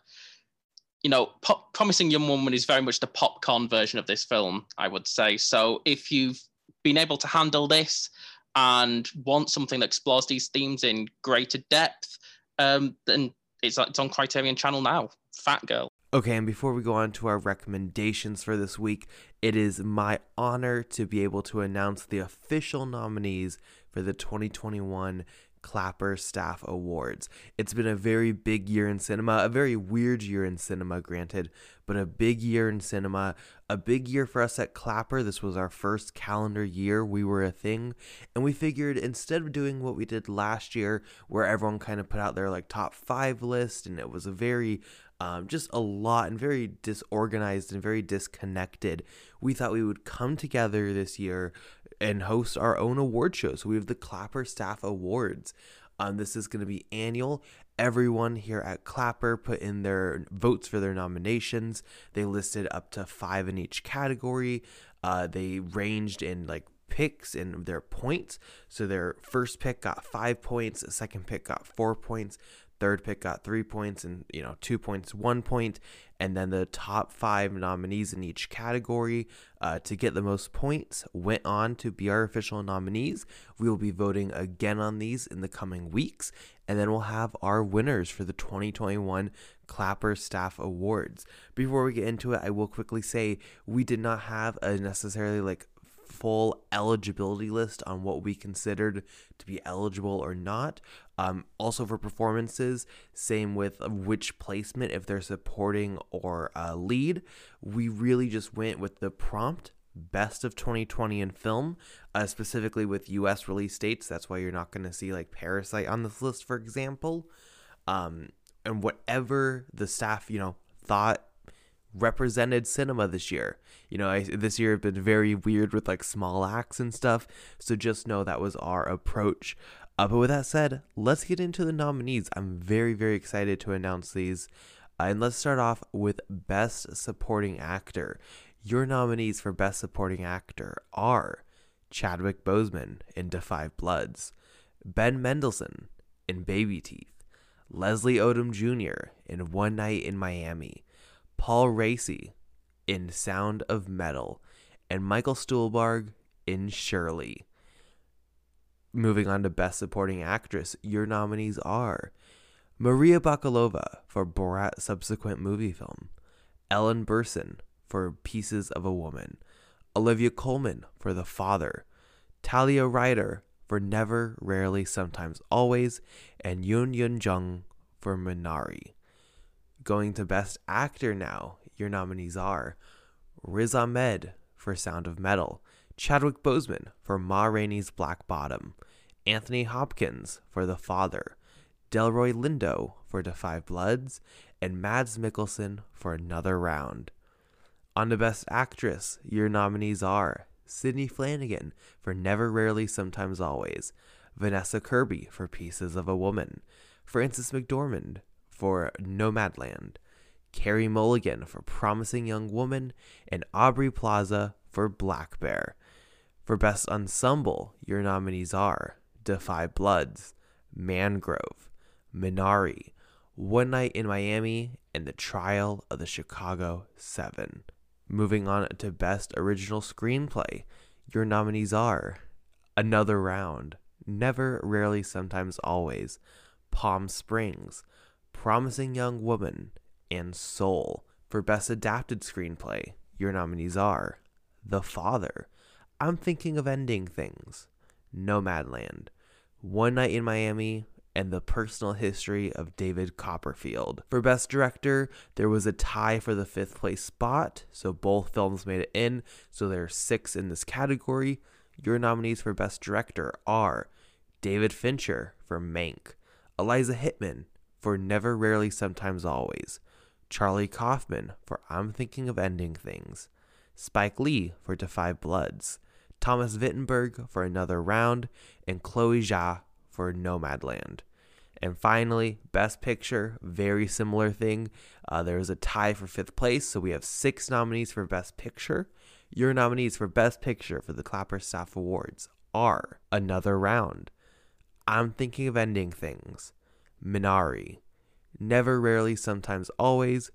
you know, pop, Promising Young Woman is very much the popcorn version of this film, I would say. So if you've been able to handle this and want something that explores these themes in greater depth, um, then it's, it's on Criterion Channel now. Fat Girl. Okay, and before we go on to our recommendations for this week, it is my honor to be able to announce the official nominees for the 2021 Clapper Staff Awards. It's been a very big year in cinema, a very weird year in cinema, granted, but a big year in cinema, a big year for us at Clapper. This was our first calendar year we were a thing, and we figured instead of doing what we did last year, where everyone kind of put out their like top five list, and it was a very um, just a lot and very disorganized and very disconnected. We thought we would come together this year and host our own award show. So we have the Clapper Staff Awards. Um, this is going to be annual. Everyone here at Clapper put in their votes for their nominations. They listed up to five in each category. Uh, they ranged in like picks and their points. So their first pick got five points, second pick got four points, third pick got three points and you know two points one point and then the top five nominees in each category uh, to get the most points went on to be our official nominees. We will be voting again on these in the coming weeks and then we'll have our winners for the 2021 clapper staff awards. Before we get into it i will quickly say we did not have a necessarily like full eligibility list on what we considered to be eligible or not. Um, also for performances, same with which placement, if they're supporting or uh, lead. We really just went with the prompt best of 2020 in film, uh, specifically with US release dates. That's why you're not going to see like Parasite on this list, for example. Um, and whatever the staff, you know, thought represented cinema this year. You know, I, this year have been very weird with like small acts and stuff. So just know that was our approach. Uh, but with that said, let's get into the nominees. I'm very, very excited to announce these. Uh, and let's start off with Best Supporting Actor. Your nominees for Best Supporting Actor are Chadwick Boseman in Da 5 Bloods, Ben Mendelsohn in Baby Teeth, Leslie Odom Jr. in One Night in Miami, Paul Raci in Sound of Metal, and Michael Stuhlbarg in Shirley. Moving on to Best Supporting Actress, your nominees are Maria Bakalova for Borat subsequent movie film, Ellen Burstyn for Pieces of a Woman, Olivia Colman for The Father, Talia Ryder for Never, Rarely, Sometimes, Always, and Yoon Yuh Jung for Minari. Going to Best Actor now, your nominees are Riz Ahmed for Sound of Metal, Chadwick Boseman for Ma Rainey's Black Bottom, Anthony Hopkins for The Father, Delroy Lindo for Da 5 Bloods, and Mads Mikkelsen for Another Round. On to Best Actress, your nominees are Sidney Flanigan for Never Rarely Sometimes Always, Vanessa Kirby for Pieces of a Woman, Frances McDormand for Nomadland, Carey Mulligan for Promising Young Woman, and Aubrey Plaza for Black Bear. For Best Ensemble, your nominees are Da 5 Bloods, Mangrove, Minari, One Night in Miami, and The Trial of the Chicago Seven. Moving on to Best Original Screenplay, your nominees are Another Round, Never, Rarely, Sometimes, Always, Palm Springs, Promising Young Woman, and Soul. For Best Adapted Screenplay, your nominees are The Father, I'm Thinking of Ending Things, Nomadland, One Night in Miami, and The Personal History of David Copperfield. For Best Director, there was a tie for the fifth place spot, so both films made it in, so there are six in this category. Your nominees for Best Director are David Fincher for Mank, Eliza Hittman for Never, Rarely, Sometimes, Always, Charlie Kaufman for I'm Thinking of Ending Things, Spike Lee for Da 5 Bloods, Thomas Vinterberg for Another Round, and Chloe Zhao for Nomadland. And finally, Best Picture, very similar thing. Uh, there is a tie for fifth place, so we have six nominees for Best Picture. Your nominees for Best Picture for the Clapper Staff Awards are Another Round, I'm Thinking of Ending Things, Minari, Never, Rarely, Sometimes, Always,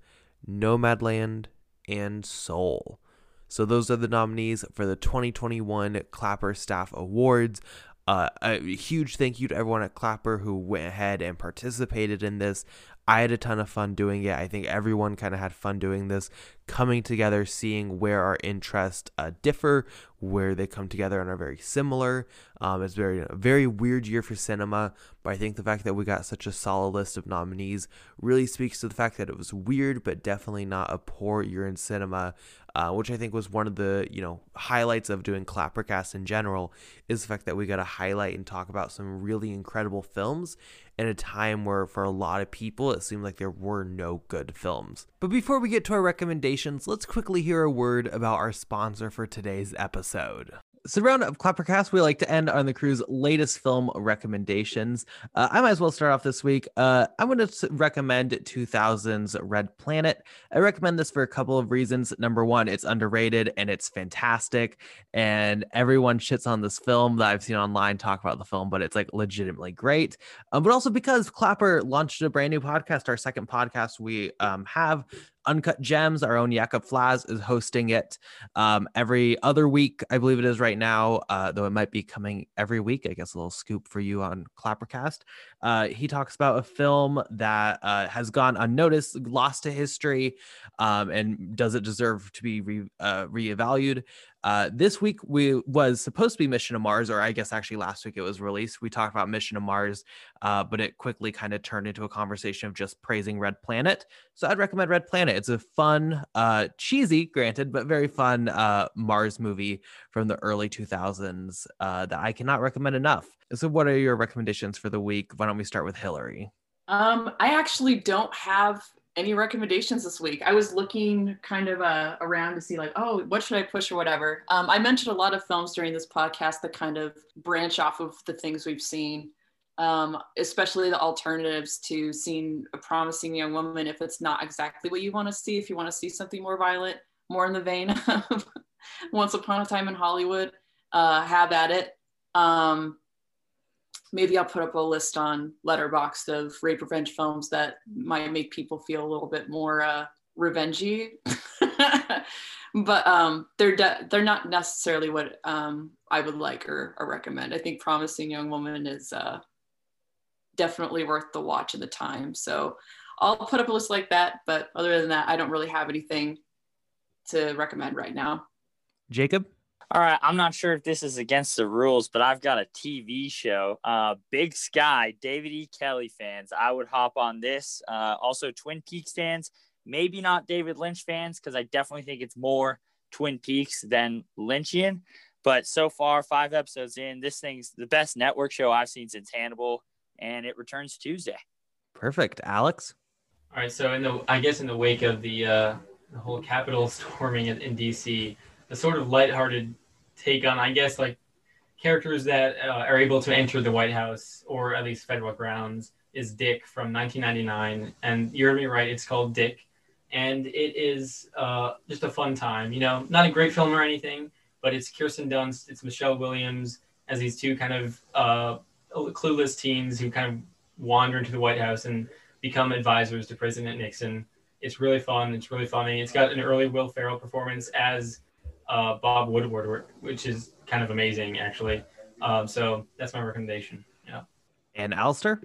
Nomadland, and Soul. So those are the nominees for the 2021 Clapper Staff Awards. Uh, a huge thank you to everyone at Clapper who went ahead and participated in this. I had a ton of fun doing it. I think everyone kind of had fun doing this, coming together, seeing where our interests uh, differ, where they come together and are very similar. Um, it's very a very weird year for cinema, but I think the fact that we got such a solid list of nominees really speaks to the fact that it was weird, but definitely not a poor year in cinema. Uh, which I think was one of the you know highlights of doing Clappercast in general is the fact that we got to highlight and talk about some really incredible films in a time where for a lot of people it seemed like there were no good films. But before we get to our recommendations, let's quickly hear a word about our sponsor for today's episode. So, round of Clappercast, we like to end on the crew's latest film recommendations. Uh, I might as well start off this week. Uh, I'm going to recommend 2000's Red Planet. I recommend this for a couple of reasons. Number one, it's underrated and it's fantastic, and everyone shits on this film that I've seen online talk about the film, but it's like legitimately great. Um, but also because Clapper launched a brand new podcast, our second podcast we um, have Uncut Gems, our own Jakob Flaz is hosting it um, every other week, I believe it is right now, uh, though it might be coming every week. I guess a little scoop for you on Clappercast. Uh, he talks about a film that uh, has gone unnoticed, lost to history, um, and does it deserve to be re- uh, reevaluated? Uh, this week we was supposed to be Mission to Mars, or I guess actually last week it was released. We talked about Mission to Mars, uh, but it quickly kind of turned into a conversation of just praising Red Planet. So I'd recommend Red Planet. It's a fun, uh, cheesy, granted, but very fun uh, Mars movie from the early 2000s uh, that I cannot recommend enough. So, what are your recommendations for the week? Why don't we start with Hillary? Um, I actually don't have any recommendations this week? I was looking kind of uh, around to see like, oh, what should I push or whatever. Um, I mentioned a lot of films during this podcast that kind of branch off of the things we've seen, um, especially the alternatives to seeing a promising young woman. If it's not exactly what you want to see, if you want to see something more violent, more in the vein of Once Upon a Time in Hollywood, uh, have at it. Um, maybe I'll put up a list on Letterboxd of rape revenge films that might make people feel a little bit more uh, revengey. but um, they're de- they're not necessarily what um, I would like or, or, recommend. I think Promising Young Woman is uh, definitely worth the watch and the time. So I'll put up a list like that. But other than that, I don't really have anything to recommend right now. Jacob. All right, I'm not sure if this is against the rules, but I've got a TV show. Uh, Big Sky, David E. Kelley fans. I would hop on this. Uh, also, Twin Peaks fans. Maybe not David Lynch fans because I definitely think it's more Twin Peaks than Lynchian. But so far, five episodes in, this thing's the best network show I've seen since Hannibal, and it returns Tuesday. Perfect, Alex. All right, so in the I guess in the wake of the uh, the whole Capitol storming in, in DC, the sort of lighthearted take on, I guess, like characters that uh, are able to enter the White House or at least federal grounds is Dick from 1999. And you heard me right, it's called Dick. And it is uh, just a fun time. You know, not a great film or anything, but it's Kirsten Dunst, it's Michelle Williams as these two kind of uh, clueless teens who kind of wander into the White House and become advisors to President Nixon. It's really fun. It's really funny. It's got an early Will Ferrell performance as uh, Bob Woodward, which is kind of amazing actually. Um, so that's my recommendation. Yeah. And Alistair?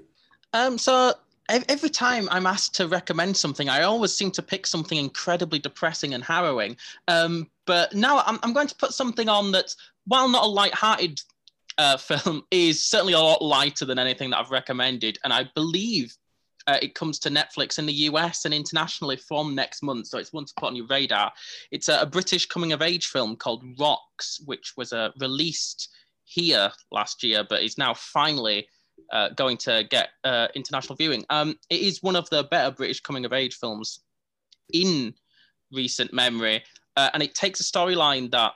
Um, so every time I'm asked to recommend something, I always seem to pick something incredibly depressing and harrowing. Um, but now I'm, I'm going to put something on that, while not a light-hearted uh, film, is certainly a lot lighter than anything that I've recommended. And I believe uh, it comes to Netflix in the US and internationally from next month. So it's one to put on your radar. It's a, a British coming of age film called Rocks, which was uh, released here last year, but is now finally uh, going to get uh, international viewing. Um, it is one of the better British coming of age films in recent memory. Uh, and it takes a storyline that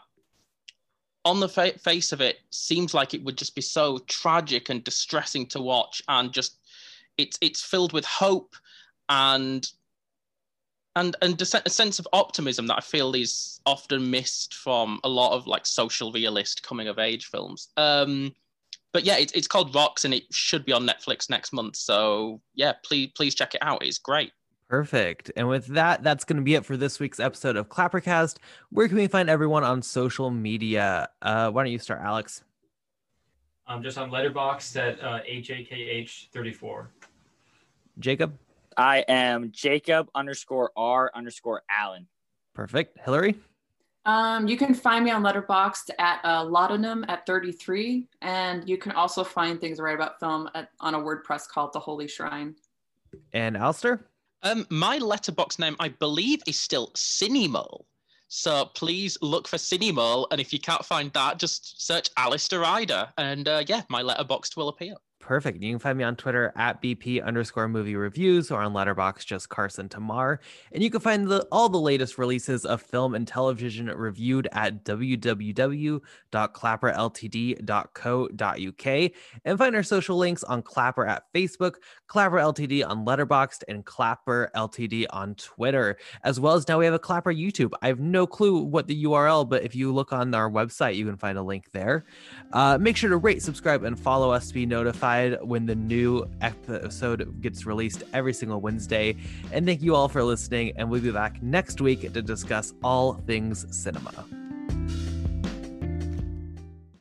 on the fa- face of it seems like it would just be so tragic and distressing to watch and just it's it's filled with hope and and and a sense of optimism that I feel is often missed from a lot of like social realist coming of age films. Um, but yeah, it's it's called Rocks and it should be on Netflix next month. So yeah, please please check it out. It's great. Perfect. And with that, that's going to be it for this week's episode of Clappercast. Where can we find everyone on social media? Uh, why don't you start, Alex? I'm just on Letterboxd at uh, HAKH34. Jacob? I am Jacob underscore R underscore Allen. Perfect. Hillary? Um, you can find me on Letterboxd at uh, Laudanum at 33, and you can also find things right about film at, on a WordPress called The Holy Shrine. And Alistair? Um, my letterbox name, I believe, is still Cinemole. So please look for Cinemole, and if you can't find that, just search Alistair Ryder, and uh, yeah, my letterbox will appear. Perfect. You can find me on Twitter at BP underscore movie reviews or on Letterboxd just Carson Tamar. And you can find the, all the latest releases of film and television reviewed at www.clapperltd.co.uk and find our social links on Clapper at Facebook, Clapper LTD on Letterboxd, and Clapper LTD on Twitter. As well as now we have a Clapper YouTube. I have no clue what the URL, but if you look on our website, you can find a link there. Uh, make sure to rate, subscribe, and follow us to be notified when the new episode gets released every single Wednesday. And thank you all for listening. And we'll be back next week to discuss all things cinema.